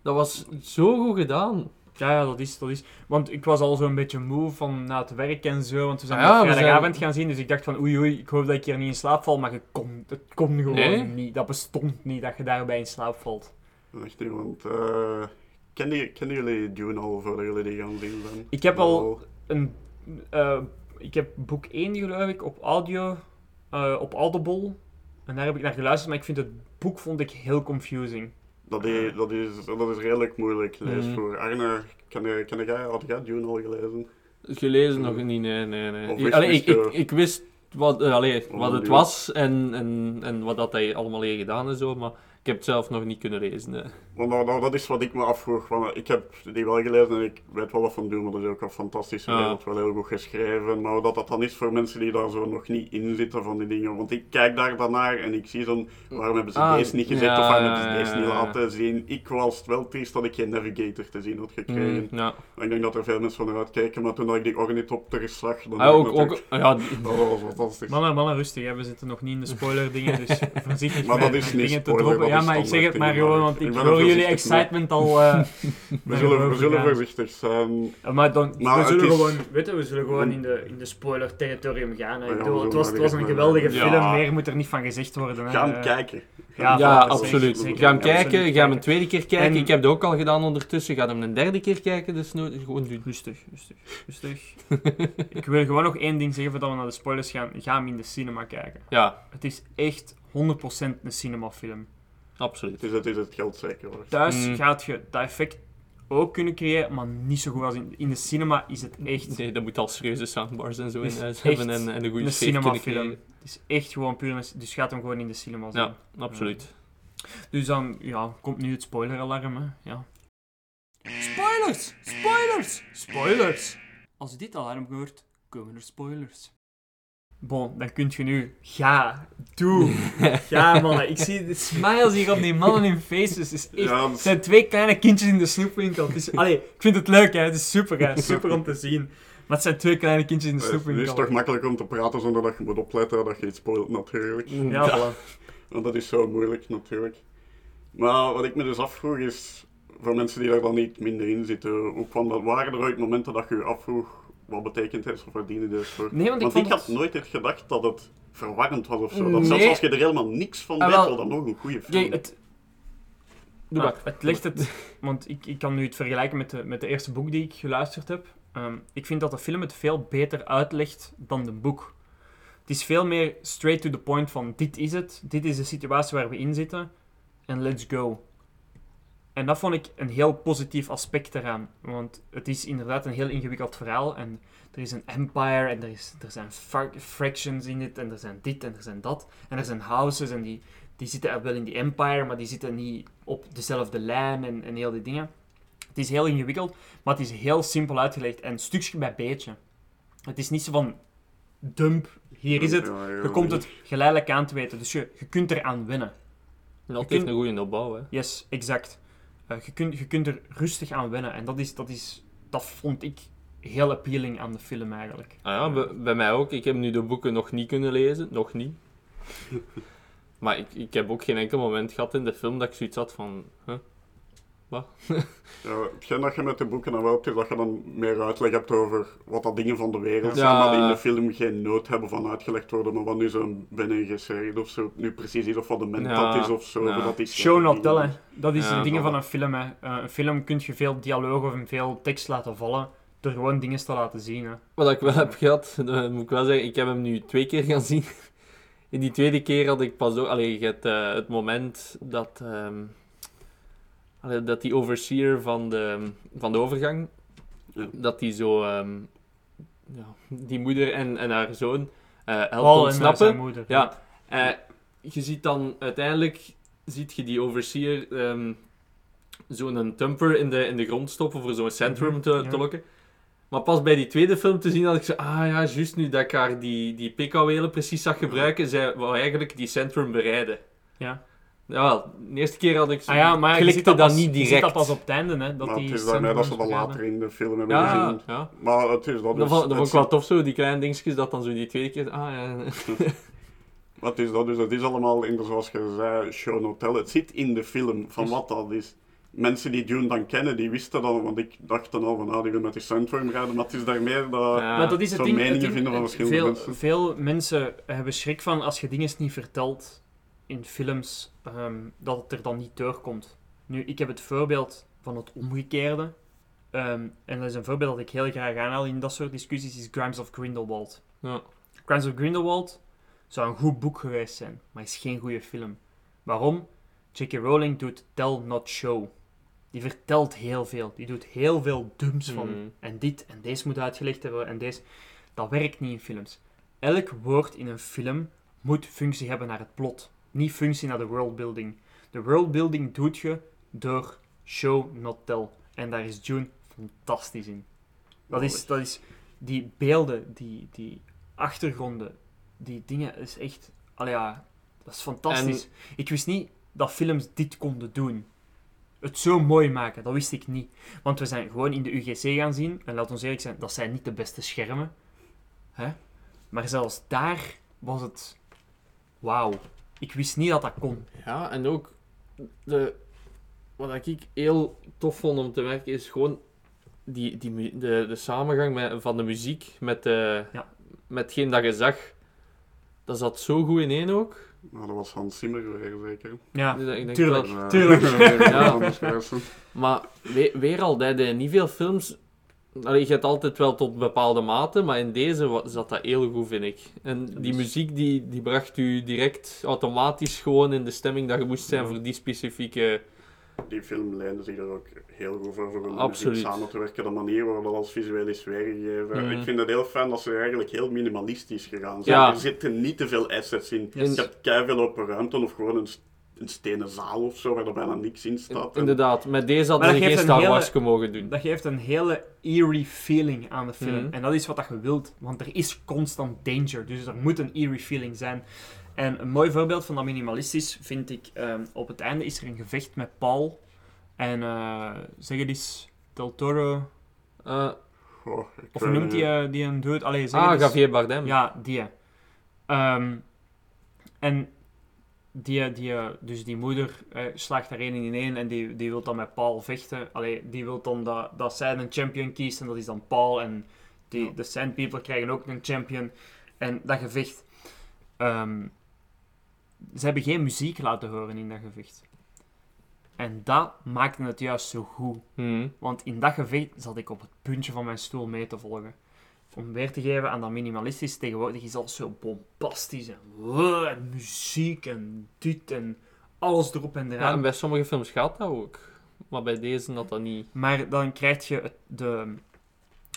S3: Dat was zo goed gedaan.
S4: Ja, ja, dat is, dat is. Want ik was al zo'n beetje moe van na het werk en zo, want we zijn
S3: Ah ja,
S4: vrijdagavond
S3: zijn-
S4: gaan zien, dus ik dacht van oei oei, ik hoop dat ik hier niet in slaap val, maar je kon, het kon gewoon
S3: Nee?
S4: niet. Dat bestond niet, dat je daarbij in slaap valt.
S1: Echt niet, want... kennen, kennen jullie Dune al voordat jullie die gaan zien? Dan?
S4: Ik heb al een... eh, ik heb boek 1 geloof ik op audio, eh, op Audible, en daar heb ik naar geluisterd, maar ik vind het boek vond ik heel confusing.
S1: Dat is, dat, is, dat is redelijk moeilijk lees
S3: Mhm.
S1: voor. Arne, ken, ken jij, had jij Dune al gelezen?
S3: Gelezen nog niet, nee, nee, nee.
S1: Of
S3: Ik,
S1: wist-
S3: allee,
S1: wist
S3: ik, ik, ik wist wat, allee,
S1: Oh,
S3: wat het was en, en, en wat dat hij allemaal heeft gedaan en zo, maar ik heb het zelf nog niet kunnen lezen. nee.
S1: Want dat, dat, dat is wat ik me afvroeg. Want ik heb die wel gelezen en ik weet wel wat van Dune, maar dat is ook wel fantastisch.
S3: Ja.
S1: Het wel heel goed geschreven. Maar dat, dat dan is voor mensen die daar zo nog niet in zitten van die dingen. Want ik kijk daar dan naar en ik zie zo'n, waarom hebben ze
S3: Ah,
S1: deze niet gezet
S3: ja,
S1: of waarom hebben ze
S3: ja,
S1: deze niet
S3: ja, ja.
S1: laten zien. Ik was wel triest dat ik geen Navigator te zien had gekregen.
S3: Mm, ja.
S1: Ik denk dat er veel mensen van eruit kijken, maar toen dat ik die ornithopters zag, dan
S3: Ah, ook, ook, ja,
S1: dat was fantastisch.
S4: Mannen, mannen, rustig, hè. we zitten nog niet in de spoiler dingen, dus voorzichtig
S1: Maar dat is niet
S4: dingen te
S1: spoiler,
S4: droppen. Ja, maar ik zeg het maar gewoon, want
S1: ik
S4: ik hoor jullie
S1: mee.
S4: excitement al... eh,
S1: we, zullen, we zullen
S4: gaan.
S1: voorzichtig zijn.
S4: Ja, Maar, dan,
S1: Maar
S4: we zullen
S1: is-
S4: gewoon, weet je, we zullen gewoon in de, in de spoiler-territorium gaan. Ik bedoel, het, was, het was een geweldige
S3: Ja.
S4: film, meer moet er niet van gezegd worden. Hè.
S1: Ga hem kijken.
S4: ja,
S3: absoluut.
S4: zeker,
S3: ga hem kijken, ga hem een tweede keer kijken.
S4: En-
S3: Ik heb het ook al gedaan ondertussen. Ga hem een derde keer kijken, dus nooit gewoon doen.
S4: Rustig, rustig, rustig. ik wil gewoon nog één ding zeggen voordat we naar de spoilers gaan. Ga hem in de cinema kijken.
S3: Ja,
S4: Het is echt 100% een cinemafilm.
S3: Absoluut.
S1: Het is het, is het geld zeker hoor.
S4: Thuis
S3: Mm.
S4: gaat je dat effect ook kunnen creëren, maar niet zo goed als in, in de cinema is het echt
S3: Nee, dat moet al serieuze soundbars en zo in
S4: Is
S3: huis hebben en, en een goede
S4: een cinemafilm.
S3: creëren.
S4: Het is echt gewoon puur. Dus gaat hem gewoon in de cinema zien.
S3: Ja, absoluut.
S4: Dus dan ja, komt nu het spoileralarm. Hè. Ja.
S5: Spoilers! Spoilers! Spoilers! Als je dit alarm hoort, komen er spoilers.
S4: Bon, dan kun je nu... Ga, doe. Ga, mannen. Ik zie de smiles hier op die mannen in faces. Het, is echt,
S1: Ja,
S4: het zijn twee kleine kindjes in de snoepwinkel. Het is, allee, ik vind het leuk, hè. Het is super, hè. Super om te zien. Maar het zijn twee kleine kindjes in de
S1: het is
S4: snoepwinkel.
S1: toch makkelijk om te praten zonder dat je moet opletten dat je iets spoilt natuurlijk.
S4: Ja, voilà.
S1: Want dat is zo moeilijk natuurlijk. Maar wat ik me dus afvroeg is, voor mensen die daar dan niet minder in zitten, hoe kwam dat? Waren er ooit momenten dat je je afvroeg, wat betekent het of waar dienen dit voor?
S4: Nee, want ik
S1: Want ik had
S4: het-
S1: nooit echt gedacht dat het verwarrend was of zo. Dat zelfs
S3: Nee.
S1: als je er helemaal niks van
S3: Ah,
S1: weet,
S3: wel.
S1: wel dan nog een goede film.
S4: Kijk, het,
S3: Doe
S4: Ah, het legt het, want ik, ik kan nu het vergelijken met de, met de eerste boek die ik geluisterd heb. Ehm, ik vind dat de film het veel beter uitlegt dan de boek. Het is veel meer straight to the point van dit is het, dit is de situatie waar we in zitten en let's go. En dat vond ik een heel positief aspect eraan, want het is inderdaad een heel ingewikkeld verhaal en er is een empire en er, is, er zijn fractions in dit en er zijn dit en er zijn dat en er zijn houses en die, die zitten wel in die empire, maar die zitten niet op dezelfde lijn en, en heel die dingen. Het is heel ingewikkeld, maar het is heel simpel uitgelegd en stukje bij beetje. Het is niet zo van dump, hier is het. Je komt het geleidelijk aan te weten, dus je, je kunt eraan winnen.
S3: En dat heeft een goede opbouw, hè.
S4: Yes, exact. Eh, je, kunt, je kunt er rustig aan wennen en dat, is, dat, is, dat vond ik heel appealing aan de film eigenlijk.
S3: Ah ja, bij, bij mij ook. Ik heb nu de boeken nog niet kunnen lezen. Nog niet. maar ik, ik heb ook geen enkel moment gehad in de film dat ik zoiets had van... Huh?
S1: Ja, hetgeen dat je met de boeken dan wel hebt, is dat je dan meer uitleg hebt over wat dat dingen van de wereld
S3: Ja.
S1: zijn, maar die in de film geen nood hebben van uitgelegd worden, maar wat nu zo'n binnen geserie of zo nu precies is, of wat de mentat
S3: Ja.
S1: is of zo. Dat is
S4: Show not tell, hè. Dat is
S3: Ja,
S4: de dingen van een film, hè. Eh, een film kun je veel dialoog of veel tekst laten vallen door gewoon dingen te laten zien, hè.
S3: Wat ik wel heb gehad, dat moet ik wel zeggen, ik heb hem nu twee keer gaan zien. in die tweede keer had ik pas ook... Allee, je hebt eh, het moment dat... ehm, dat die overseer van de, van de overgang...
S1: Ja.
S3: Dat die zo... ehm, ja, die moeder en, en haar zoon helpt
S4: Paul en
S3: ontsnappen.
S4: zijn moeder.
S3: Ja, eh, je ziet dan uiteindelijk, ziet je die overseer ehm, zo'n tumper in de, in de grond stoppen voor zo'n centrum te,
S4: ja.
S3: te lokken. Maar pas bij die tweede film te zien had ik zo, ah ja, juist nu dat ik haar die, die precies zag gebruiken, zij wou eigenlijk die centrum bereiden.
S4: Ja.
S3: Jawel, de eerste keer had ik zo,
S4: Ah ja, maar je
S3: klikte
S4: ziet dat,
S3: dat
S4: pas,
S3: niet
S4: je ziet
S3: direct.
S4: dat pas op het einde, hè. Dat
S1: maar
S4: die
S1: het is daarmee dat ze dat later in de film hebben
S3: Ja,
S1: gezien.
S3: ja.
S1: Maar het is dat
S3: Dat,
S1: dus...
S3: vond, dat vond ik wel tof zo, die kleine dingetjes, dat dan zo die tweede keer, ah ja.
S1: Wat is dat? Dus dat is allemaal, in de, zoals je zei, show no tell. Het zit in de film van wat dat is. Mensen die Dune dan kennen, die wisten dan, want ik dacht dan al van, ah, die wil met die Sandworm rijden, maar het is daar meer dat...
S3: Ja.
S4: Maar dat is het
S1: Zo'n
S4: ding. het
S1: meningen
S4: ding-
S1: vinden van
S4: het-
S1: verschillende
S4: veel,
S1: mensen.
S4: Veel mensen hebben schrik van als je dingen niet vertelt in films, ehm, dat het er dan niet doorkomt. Nu, ik heb het voorbeeld van het omgekeerde. Ehm, en dat is een voorbeeld dat ik heel graag aanhaal in dat soort discussies, is Grimes of Grindelwald.
S3: Ja.
S4: Crimes of Grindelwald zou een goed boek geweest zijn, maar is geen goede film. Waarom? J.K. Rowling doet tell, not show. Die vertelt heel veel. Die doet heel veel dumps van.
S3: Mhm.
S4: En dit en deze moet uitgelegd hebben en deze. Dat werkt niet in films. Elk woord in een film moet functie hebben naar het plot. Niet functie naar de worldbuilding. De worldbuilding doet je door show, not tell. En daar is June fantastisch in. Dat is, dat is die beelden, die, die achtergronden, die dingen, is echt... Allee, ja, dat is fantastisch. Ik wist niet dat films dit konden doen. Het zo mooi maken, dat wist ik niet. Want we zijn gewoon in de UGC gaan zien, en laat ons eerlijk zijn, dat zijn niet de beste schermen. Hè? Maar zelfs daar was het... Wauw. Ik wist niet dat dat kon.
S3: Ja, en ook de, wat ik heel tof vond om te werken is gewoon die, die, de, de samengang met, van de muziek met, de,
S4: Ja.
S3: met hetgeen dat je zag. Dat zat zo goed in één ook.
S1: Nou, dat was Hans Zimmer zeker.
S4: Ja,
S3: Dus ik denk
S4: tuurlijk.
S3: dat-
S1: Eh,
S4: tuurlijk.
S3: Ja. maar we- weer al, dat niet veel films... Allee, je hebt altijd wel tot bepaalde mate, maar in deze zat dat heel goed, vind ik. En die
S1: Dus-
S3: muziek die, die bracht u direct automatisch gewoon in de stemming dat je moest zijn
S1: Ja.
S3: voor die specifieke...
S1: Die film leende zich er ook heel goed voor, voor muziek samen te werken. De manier waarop dat als visueel is weergegeven.
S3: Mm.
S1: Ik vind het heel fijn dat ze eigenlijk heel minimalistisch gegaan zijn.
S3: Ja.
S1: Er zitten niet te veel assets in.
S3: Yes.
S1: Je hebt keiveel open ruimte of gewoon een, een stenen zaal of zo, waar er bijna niks in staat.
S3: Inderdaad, met deze hadden ze geen Star
S4: hele-
S3: Wars mogen doen.
S4: Dat geeft een hele eerie feeling aan de film.
S3: Mhm.
S4: En dat is wat dat je wilt, want er is constant danger. Dus er moet een eerie feeling zijn. En een mooi voorbeeld van dat minimalistisch vind ik... ehm, op het einde is er een gevecht met Paul. En eh zeg het eens... Del Toro...
S3: Eh,
S1: Goh, ik
S4: Of noemt die, eh, die een dood? Allee, zeg
S3: ah. Javier Bardem.
S4: Ja, die. Ehm, en die, die, dus die moeder eh, slaagt er één in één en die, die wil dan met Paul vechten. Allee, die wil dan dat, dat zij een champion kiest en dat is dan Paul. En die,
S1: Ja.
S4: de Sand People krijgen ook een champion. En dat gevecht... ehm, ze hebben geen muziek laten horen in dat gevecht. En dat maakte het juist zo goed.
S3: Mhm.
S4: Want in dat gevecht zat ik op het puntje van mijn stoel mee te volgen. Om weer te geven aan dat minimalistisch, tegenwoordig is alles zo bombastisch en, wow, en muziek en dit en alles erop en
S3: Ja,
S4: eraan.
S3: en bij sommige films gaat dat ook. Maar bij deze had dat niet.
S4: Maar dan krijg je het, de...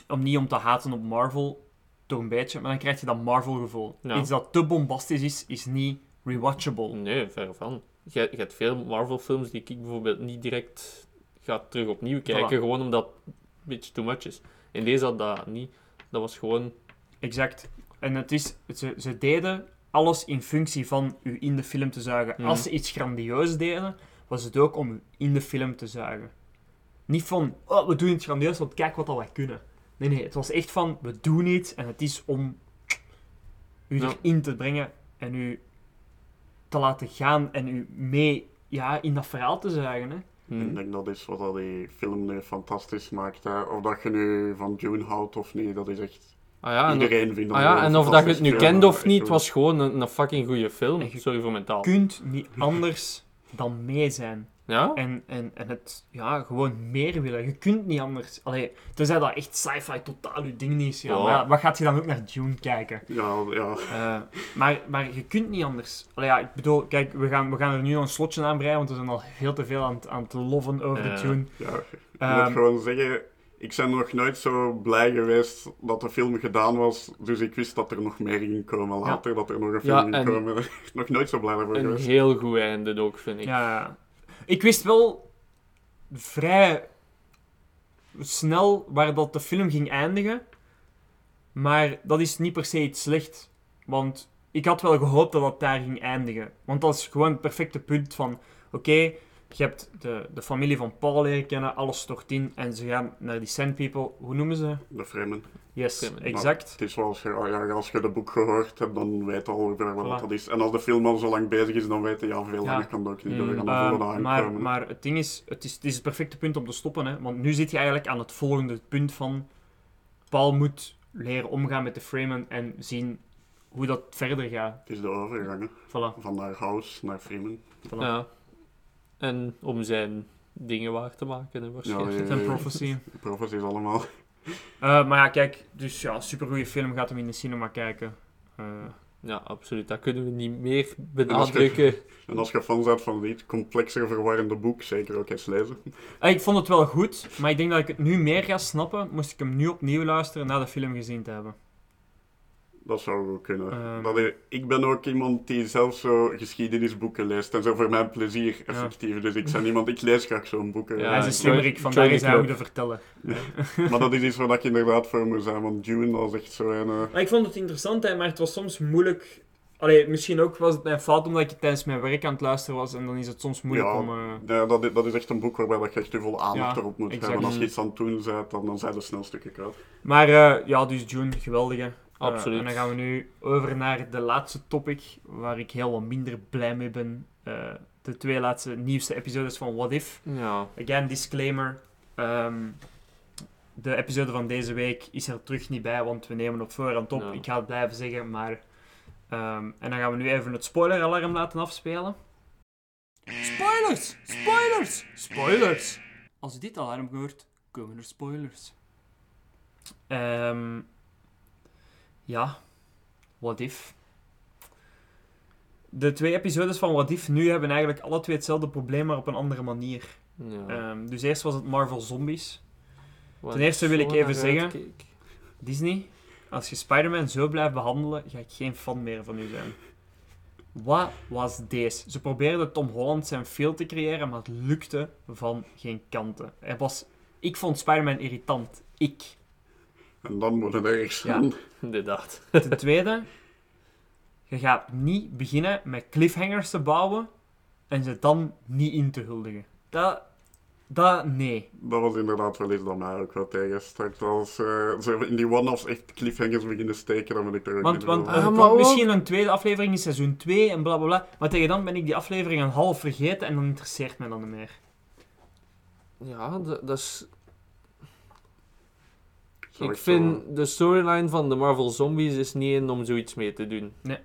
S4: Om niet om te haten op Marvel, toch een beetje, maar dan krijg je dat Marvel-gevoel.
S3: Ja.
S4: Iets dat te bombastisch is, is niet rewatchable.
S3: Nee, ver van. Je, je hebt veel Marvel-films die ik bijvoorbeeld niet direct ga terug opnieuw kijken,
S4: Voilà.
S3: gewoon omdat het een beetje too much is. In deze had dat niet. Dat was gewoon.
S4: Exact. En het is, ze, ze deden alles in functie van u in de film te zuigen.
S3: Mhm.
S4: Als ze iets grandieus deden, was het ook om u in de film te zuigen. Niet van, oh, we doen iets grandieus, want kijk wat al wij kunnen. Nee, nee, het was echt van, we doen iets en het is om u
S3: Ja.
S4: erin te brengen en u te laten gaan en u mee ja, in dat verhaal te zuigen. Hè.
S3: Hm.
S1: Ik denk dat is wat dat die film nu fantastisch maakt. Hè. Of dat je nu van Dune houdt of niet, dat is echt...
S3: Ah ja, en,
S1: Iedereen vindt dat
S3: ah ja,
S1: een
S3: en of dat je het nu
S1: film,
S3: kent of niet,
S1: goed.
S3: was gewoon een, een fucking goede film.
S4: Je
S3: Sorry voor mijn taal.
S4: kunt niet anders dan mee zijn.
S3: Ja?
S4: En, en, en het ja, gewoon meer willen. Je kunt niet anders. Allee, tenzij dat echt sci-fi totaal je ding niet is. Ja,
S3: Ja.
S4: Maar ja, wat gaat je dan ook naar Dune kijken?
S1: Ja, ja.
S4: Eh, maar, maar je kunt niet anders. Allee, ja, ik bedoel, kijk, we gaan, we gaan er nu een slotje aan breien, want we zijn al veel te veel aan, het- aan het loven over de Dune.
S1: ja. Ik
S4: Ehm,
S1: moet gewoon zeggen, ik ben nog nooit zo blij geweest dat de film gedaan was. Dus ik wist dat er nog meer ging komen later, dat er nog een film
S3: Ja,
S1: ging
S3: en-
S1: komen. nog nooit zo blij daarvoor
S3: Een
S1: geweest.
S3: heel goed einde ook, vind ik.
S4: Ja, ja. ik wist wel vrij snel waar dat de film ging eindigen. Maar dat is niet per se iets slecht. Want ik had wel gehoopt dat dat daar ging eindigen. Want dat is gewoon het perfecte punt van... Oké, je hebt de, de familie van Paul leren kennen, alles stort in. En ze gaan naar die Sand People. Hoe noemen ze?
S1: De Fremen.
S4: Yes,
S3: Fremen.
S4: exact.
S1: Het is zoals je, ja, als je de boek gehoord hebt, dan weet je al ongeveer wat
S4: Voilà.
S1: dat is. En als de film al zo lang bezig is, dan weet je, ja, veel
S4: Ja.
S1: langer kan dat ook niet.
S3: Mm.
S1: We gaan
S4: Ehm,
S1: volgende
S4: maar, maar het ding is het, is, het is het perfecte punt om te stoppen. Hè? Want nu zit je eigenlijk aan het volgende punt van... Paul moet leren omgaan met de Freeman en zien hoe dat verder gaat.
S1: Het is de overgang, hè.
S4: Voilà,
S1: van naar House naar Fremen.
S4: voilà.
S3: Ja. En om zijn dingen waar te maken, hè, waarschijnlijk.
S1: Ja,
S4: Zijn
S1: Eh,
S4: prophecy.
S1: Prophecies allemaal.
S4: Eh, maar ja, kijk. Dus ja, supergoeie film. Gaat hem in de cinema kijken. Eh,
S3: Ja, absoluut. Dat kunnen we niet meer benadrukken.
S1: En als je fan bent van dit complexer verwarrende boek, zeker ook eens lezen.
S4: eh, ik vond het wel goed, maar ik denk dat ik het nu meer ga snappen. Moest ik hem nu opnieuw luisteren na de film gezien te hebben.
S1: Dat zou goed kunnen.
S4: Ehm.
S1: Dat is- ik ben ook iemand die zelf zo geschiedenisboeken leest. En zo voor mijn plezier, effectief. Dus ik ben iemand, ik lees graag zo'n boeken.
S3: Ja,
S4: hij is slimmerik, vandaar is hij ook te vertellen.
S1: Maar dat is iets waar ik inderdaad voor moet zijn. Want Dune, dat is echt zo een... eh,
S4: Maar ik vond het interessant, hè, maar het was soms moeilijk. Allee, misschien ook was het mijn fout omdat ik tijdens mijn werk aan het luisteren was en dan is het soms moeilijk
S1: Ja,
S4: om... eh,
S1: Ja, dat, is, dat is echt een boek waarbij dat je echt je volle aandacht
S4: Ja,
S1: erop moet
S4: exact.
S1: hebben. Als je iets aan het doen bent, dan, dan zijn de snel stukken kwijt.
S4: Maar eh, ja, dus June, geweldige. Eh,
S3: Absoluut.
S4: en dan gaan we nu over naar de laatste topic, waar ik heel wat minder blij mee ben. Eh, de twee laatste nieuwste episodes van What If.
S3: Ja.
S4: Again, disclaimer. ehm, de episode van deze week is er terug niet bij, want we nemen op voorhand op.
S3: Ja.
S4: Ik ga het blijven zeggen, maar... ehm, en dan gaan we nu even het spoiler-alarm laten afspelen.
S5: Spoilers! Spoilers! Spoilers! Als je dit alarm hoort, komen er spoilers.
S4: Ehm, ja, What If. De twee episodes van What If nu hebben eigenlijk alle twee hetzelfde probleem, maar op een andere manier.
S3: ja.
S4: Ehm, dus eerst was het Marvel Zombies. Ten eerste wil ik even zeggen-
S3: uitkeek.
S4: Disney, als je Spider-Man zo blijft behandelen, ga ik geen fan meer van u zijn. Wat was deze? Ze probeerden Tom Holland zijn feel te creëren, maar het lukte van geen kanten. Hij was... Ik vond Spider-Man irritant. Ik.
S1: En dan moet het ergens
S4: Ja.
S3: Inderdaad.
S4: Ten tweede, je gaat niet beginnen met cliffhangers te bouwen en ze dan niet in te huldigen. Dat, dat, nee.
S1: Dat was inderdaad wel iets dat mij ook wel tegenstak. Als eh, ze in die one-offs echt cliffhangers beginnen steken, dan ben ik er ook
S4: Want,
S1: niet
S4: want
S3: Ah, maar ook-
S4: misschien een tweede aflevering in seizoen 2 en bla bla bla. Maar tegen dan ben ik die aflevering een half vergeten en dan interesseert mij dan niet meer.
S3: Ja, dat is... Ik
S1: zo-
S3: vind de storyline van de Marvel Zombies is niet in om zoiets mee te doen.
S4: Nee.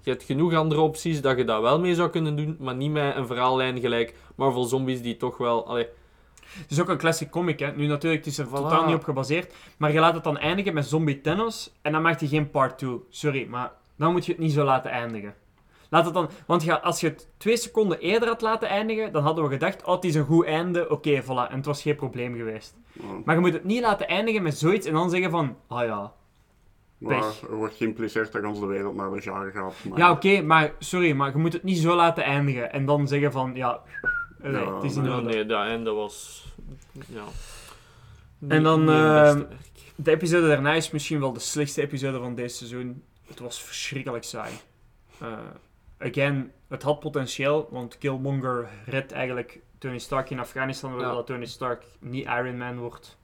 S3: Je hebt genoeg andere opties dat je dat wel mee zou kunnen doen, maar niet met een verhaallijn gelijk Marvel Zombies die toch wel... Allee,
S4: Het is ook een classic comic, hè. Nu natuurlijk, het is er
S3: Voilà.
S4: totaal niet op gebaseerd. Maar je laat het dan eindigen met Zombie Thanos en dan maakt hij geen part 2. Sorry, maar dan moet je het niet zo laten eindigen. Laat het dan... Want ja, als je het twee seconden eerder had laten eindigen, dan hadden we gedacht, oh, het is een goed einde, oké, voilà. En het was geen probleem geweest.
S1: Ja.
S4: Maar je moet het niet laten eindigen met zoiets en dan zeggen van, ah ja...
S1: Maar
S4: pech.
S1: er wordt geïmpliceerd dat ons de wereld naar de jaar gaat. Maar
S4: Ja, oké, maar sorry, maar je moet het niet zo laten eindigen en dan zeggen van, ja... Nee,
S1: Ja,
S4: het is
S1: nee.
S4: niet
S3: ja,
S4: nodig.
S3: nee, dat einde was... Ja.
S4: En dan,
S3: werk.
S4: De episode daarna is misschien wel de slechtste episode van deze seizoen. Het was verschrikkelijk saai. Eh, again, het had potentieel, want Killmonger redt eigenlijk Tony Stark in Afghanistan, waardoor
S3: Ja.
S4: dat Tony Stark niet Iron Man wordt.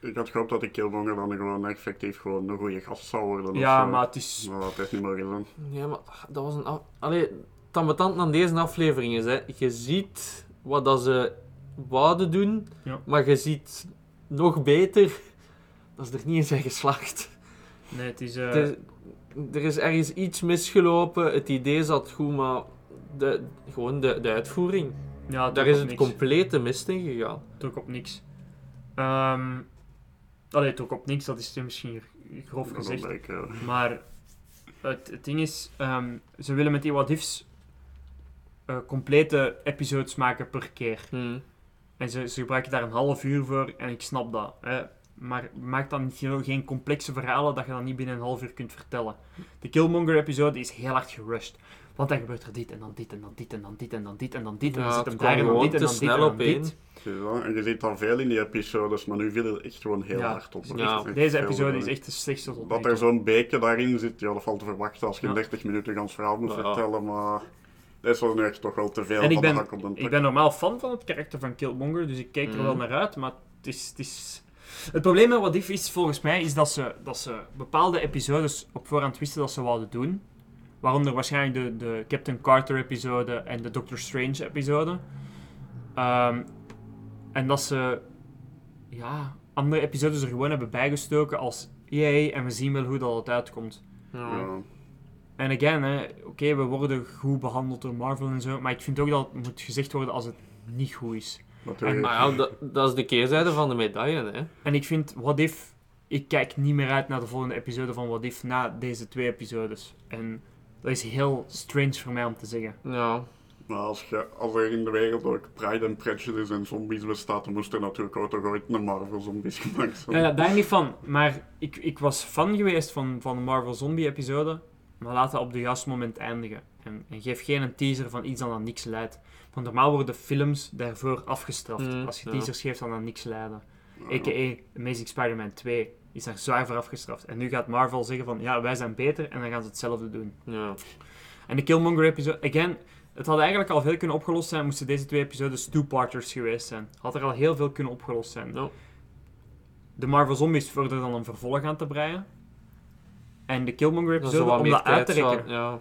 S1: Ik had gehoopt dat die Killmonger dan gewoon effectief gewoon een goede gast zou worden.
S4: Ja, maar het is...
S1: Maar dat heeft niet mogen zijn.
S3: Ja, maar dat was een... af- Allee, het ambetant aan deze aflevering is, hè. Je ziet wat dat ze wouden doen,
S4: Ja.
S3: maar je ziet nog beter dat ze er niet in zijn geslaagd.
S4: Nee, het is... eh,
S3: Er, er is ergens iets misgelopen, het idee zat goed, maar de, gewoon de, de uitvoering.
S4: Ja,
S3: Daar is het
S4: niks.
S3: complete mist in gegaan.
S4: Toch op niks. Ehm allee, toch op niks, dat is misschien grof
S1: Dat
S4: gezegd.
S1: ja.
S4: Maar het, het ding is, ehm, ze willen met die what ifs eh, complete episodes maken per keer.
S3: Hmm.
S4: En ze, ze gebruiken daar een half uur voor en ik snap dat. Hè. Maar maak dan geen, geen complexe verhalen dat je dan niet binnen een half uur kunt vertellen. De Killmonger-episode is heel hard gerushed. Want dan gebeurt er dit en dan dit en dan dit en dan dit en dan dit en dan dit. En dan zit hem daar en dan dit en
S3: te
S4: dan dit en
S3: snel
S4: dan dit.
S1: En je ziet dat veel in die episodes, maar nu viel het echt gewoon heel
S4: Ja,
S1: hard op.
S3: Ja.
S1: Echt
S4: Deze episode is echt de slechtste tot
S1: Dat er zo'n beekje daarin zit, ja, dat valt te verwachten als je in
S4: Ja.
S1: 30 minuten een gans verhaal moet
S3: Ja.
S1: vertellen, maar deze was nu echt toch wel te veel
S4: En ik
S1: van
S4: ben-
S1: de hak op de tak.
S4: Ik ben normaal fan van het karakter van Killmonger, dus ik kijk er
S3: Mhm.
S4: wel naar uit, maar het is... Het, probleem met What If is volgens mij is dat ze, dat ze bepaalde episodes op voorhand wisten dat ze wouden doen. Waaronder waarschijnlijk de, de Captain Carter episode en de Doctor Strange episode. Ehm, en dat ze ja, andere episodes er gewoon hebben bijgestoken als yay, en we zien wel hoe dat het uitkomt.
S3: Ja.
S1: Ja.
S4: En again, oké, we worden goed behandeld door Marvel en zo, maar ik vind ook dat het moet gezegd worden als het niet goed is.
S1: Natuurlijk.
S3: Maar ja, dat, dat is de keerzijde van de medaille, hè.
S4: En ik vind What If, ik kijk niet meer uit naar de volgende episode van What If na deze twee episodes. En dat is heel strange voor mij om te zeggen.
S3: Ja.
S1: Maar als, je, als er in de wereld ook Pride and Prejudice en zombies bestaat, dan moest er natuurlijk ook toch ooit een Marvel zombies gemaakt zijn.
S4: Ja, ja, daar niet van, maar ik, ik was fan geweest van, van de Marvel Zombie episode, maar laat dat op de juiste moment eindigen. En, en geef geen een teaser van iets dat aan niks leidt. Want normaal worden films daarvoor afgestraft.
S3: Mm,
S4: als je
S3: ja.
S4: teasers geeft, dan aan niks leiden. A.k.a. Amazing Spider-Man 2 is daar zwaar voor afgestraft. En nu gaat Marvel zeggen van, ja, wij zijn beter, en dan gaan ze hetzelfde doen.
S3: Ja.
S4: En de Killmonger-episode, again, het had eigenlijk al veel kunnen opgelost zijn, moesten deze twee episodes two-parters geweest zijn. Had er al heel veel kunnen opgelost zijn. De Marvel Zombies voor er dan een vervolg aan te breien. En de Killmonger-episode
S3: wat
S4: om dat uit te
S3: zo-
S4: rekken.
S3: Ja.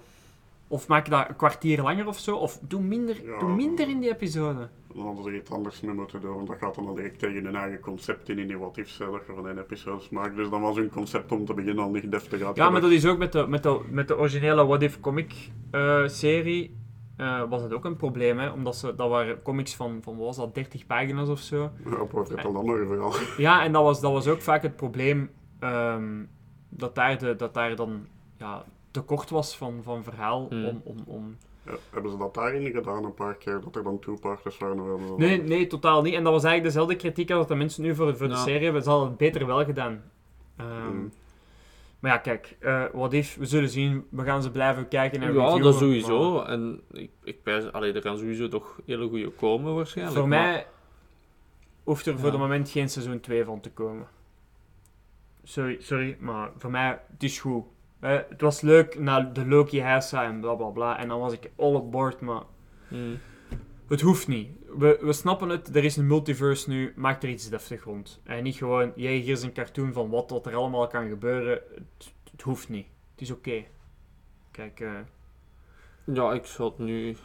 S4: Of maak dat een kwartier langer of zo. Of doe minder,
S1: Ja.
S4: doe minder in die episode.
S1: Dan hadden ze iets anders mee moeten doen, want dat gaat dan al direct tegen hun eigen concept in, in die ifs, dat je van één episodes maakt. Dus dan was hun concept om te beginnen al niet deftig uit.
S4: Ja, maar dat is ook met de, met de, met de originele What If comic eh, serie. eh, was dat ook een probleem, hè? Omdat ze, dat waren comics van, van wat was dat, 30 pagina's of zo.
S1: Ja, over het al dan nog vooral.
S4: Ja, en dat was, dat was ook vaak het probleem ehm, dat, daar de, dat daar dan ja, tekort was van, van verhaal
S3: Hmm.
S4: om, om, om...
S1: Ja, hebben ze dat daarin gedaan een paar keer, dat er dan waren? hebben ze dat
S4: Nee,
S1: dan-
S4: nee, totaal niet. En dat was eigenlijk dezelfde kritiek als dat de mensen nu voor, voor de serie hebben. Ze hadden het beter wel gedaan. Ehm,
S1: Hmm.
S4: Maar ja, kijk, eh wat if, we zullen zien. We gaan ze blijven kijken en
S3: Ja, dat sowieso.
S4: maar
S3: En ik, ik wijs, allee, er gaan sowieso toch hele goede komen waarschijnlijk.
S4: Voor
S3: maar-
S4: mij hoeft er voor het moment geen seizoen 2 van te komen. Sorry, sorry, maar voor mij, het is goed. Eh, het was leuk na de Loki Hessa en bla bla bla. En dan was ik all on board, maar
S3: Hmm.
S4: het hoeft niet. We, we snappen het, er is een multiverse nu, maak er iets deftig rond. En niet gewoon, jij hier is een cartoon van wat, wat er allemaal kan gebeuren. Het, het hoeft niet. Het is oké. Kijk, eh,
S3: Ja, ik zou het nu...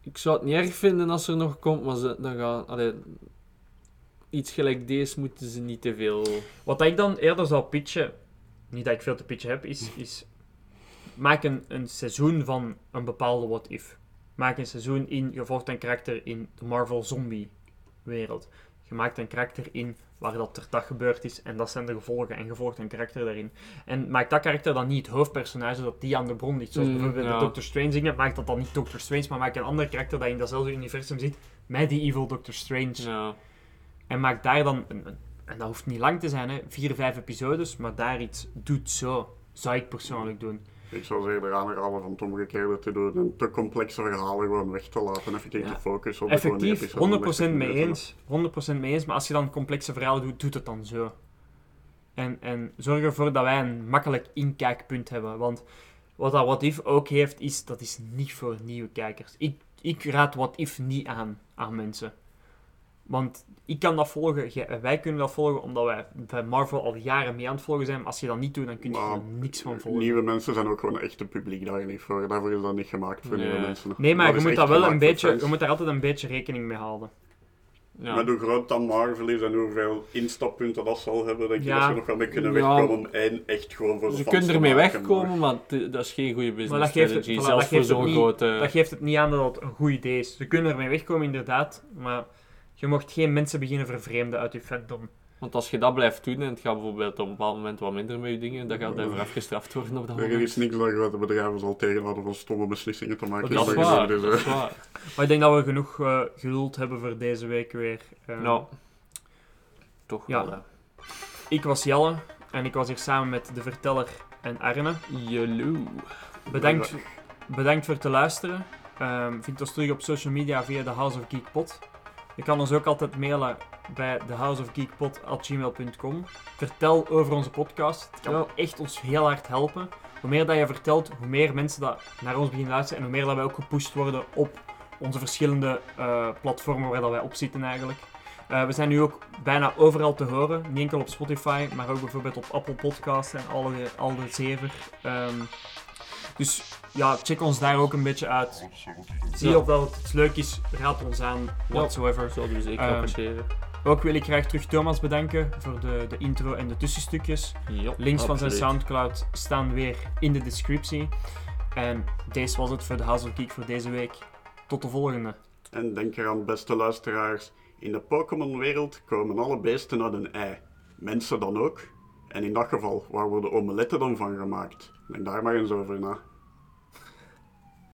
S3: Ik zou het niet erg vinden als er nog komt, maar ze, dan gaan... Allee, iets gelijk deze moeten ze niet te veel...
S4: Wat ik dan eerder zou pitchen, niet dat ik veel te pitchen heb, is, is maak een, een seizoen van een bepaalde what if. Maak een seizoen in, je volgt een karakter in de Marvel zombie wereld. Je maakt een karakter in waar dat er dat gebeurd is en dat zijn de gevolgen en je volgt een karakter daarin. En maak dat karakter dan niet het hoofdpersonage, zodat die aan de bron ligt. Zoals
S3: Mm,
S4: bijvoorbeeld
S3: ja.
S4: de Doctor Strange dingen, maak dat dan niet Doctor Strange, maar maak een ander karakter dat in datzelfde universum zit met die evil Doctor Strange.
S3: Ja.
S4: En maak daar dan, een, een- en dat hoeft niet lang te zijn, hè, vier, vijf episodes, maar daar iets doet zo. Zou ik persoonlijk doen.
S1: Ik zou ze eerder aanraden van het omgekeerde te doen en te complexe verhalen gewoon weg te laten. Effectief
S4: Ja.
S1: te focussen op de
S4: Effectief,
S1: episode van
S4: 100%
S1: 30
S4: mee eens. 100% mee eens, maar als je dan complexe verhalen doet, doet het dan zo. En, en zorg ervoor dat wij een makkelijk inkijkpunt hebben. Want wat dat What If ook heeft, is dat is niet voor nieuwe kijkers. Ik, ik raad What If niet aan aan mensen. Want ik kan dat volgen, wij kunnen dat volgen, omdat wij bij Marvel al jaren mee aan het volgen zijn. Maar als je dat niet doet, dan kun je
S1: Maar
S4: er niks van volgen.
S1: Nieuwe mensen zijn ook gewoon echt het publiek daar niet voor. Daarvoor is dat niet gemaakt voor
S3: Nee.
S1: nieuwe mensen.
S4: Nee, maar
S1: Dat
S4: je moet, dat wel een beetje, je moet daar altijd een beetje rekening mee houden.
S3: Ja.
S1: Met hoe groot dat Marvel is en hoeveel instappunten dat zal hebben, denk ik
S4: Ja.
S1: dat ze nog wel mee kunnen wegkomen om één echt gewoon voor de
S3: Ze kunnen ermee wegkomen, maar het- dat is geen goede
S4: Maar
S3: business
S4: dat geeft, het,
S3: strategy.
S4: voilà,
S3: zelfs
S4: dat, geeft het
S3: zo'n grote...
S4: dat geeft het niet aan dat het een goed idee is. Ze kunnen ermee wegkomen, inderdaad, maar je mocht geen mensen beginnen vervreemden uit je fandom.
S3: Want als je dat blijft doen en het gaat bijvoorbeeld op een bepaald moment wat minder met je dingen, dan gaat hij voor afgestraft worden op dat
S1: Er
S3: moment.
S1: is niks dat grote bedrijven zal tegenhouden van stomme beslissingen te maken.
S4: Dat is
S3: waar,
S1: geval,
S3: dat
S1: dus,
S3: is
S1: eh,
S3: waar.
S4: Maar ik denk dat we genoeg eh geduld hebben voor deze week weer. Eh,
S3: Nou, toch
S4: Ja.
S3: wel. hè.
S4: Ik was Jelle en ik was hier samen met de verteller en Arne.
S3: Jaloe.
S4: Bedankt, bedankt voor het te luisteren. Ehm vind ons terug op social media via de House of Geek Pod. Je kan ons ook altijd mailen bij thehouseofgeekpod.gmail.com. Vertel over onze podcast. Het kan
S3: Ja.
S4: echt ons heel hard helpen. Hoe meer dat je vertelt, hoe meer mensen dat naar ons beginnen luisteren en hoe meer dat wij ook gepusht worden op onze verschillende eh, platformen waar dat wij op zitten eigenlijk. Eh, we zijn nu ook bijna overal te horen. Niet enkel op Spotify, maar ook bijvoorbeeld op Apple Podcasts en alle, al de zeven. Ehm, dus ja, check ons daar ook een beetje uit. Zie
S3: Ja.
S4: of dat het leuk is, raad ons aan, whatsoever.
S3: Zouden we zeker
S4: Ehm,
S3: appreciëren.
S4: Ook wil ik graag terug Thomas bedanken voor de, de intro en de tussenstukjes.
S3: Ja,
S4: Links van zijn. Soundcloud staan weer in de descriptie. En deze was het voor de of Geek voor deze week. Tot de volgende.
S1: En denk eraan, beste luisteraars, in de Pokémon-wereld komen alle beesten uit een ei. Mensen dan ook. En in dat geval, waar worden omeletten dan van gemaakt? Denk daar maar eens over na.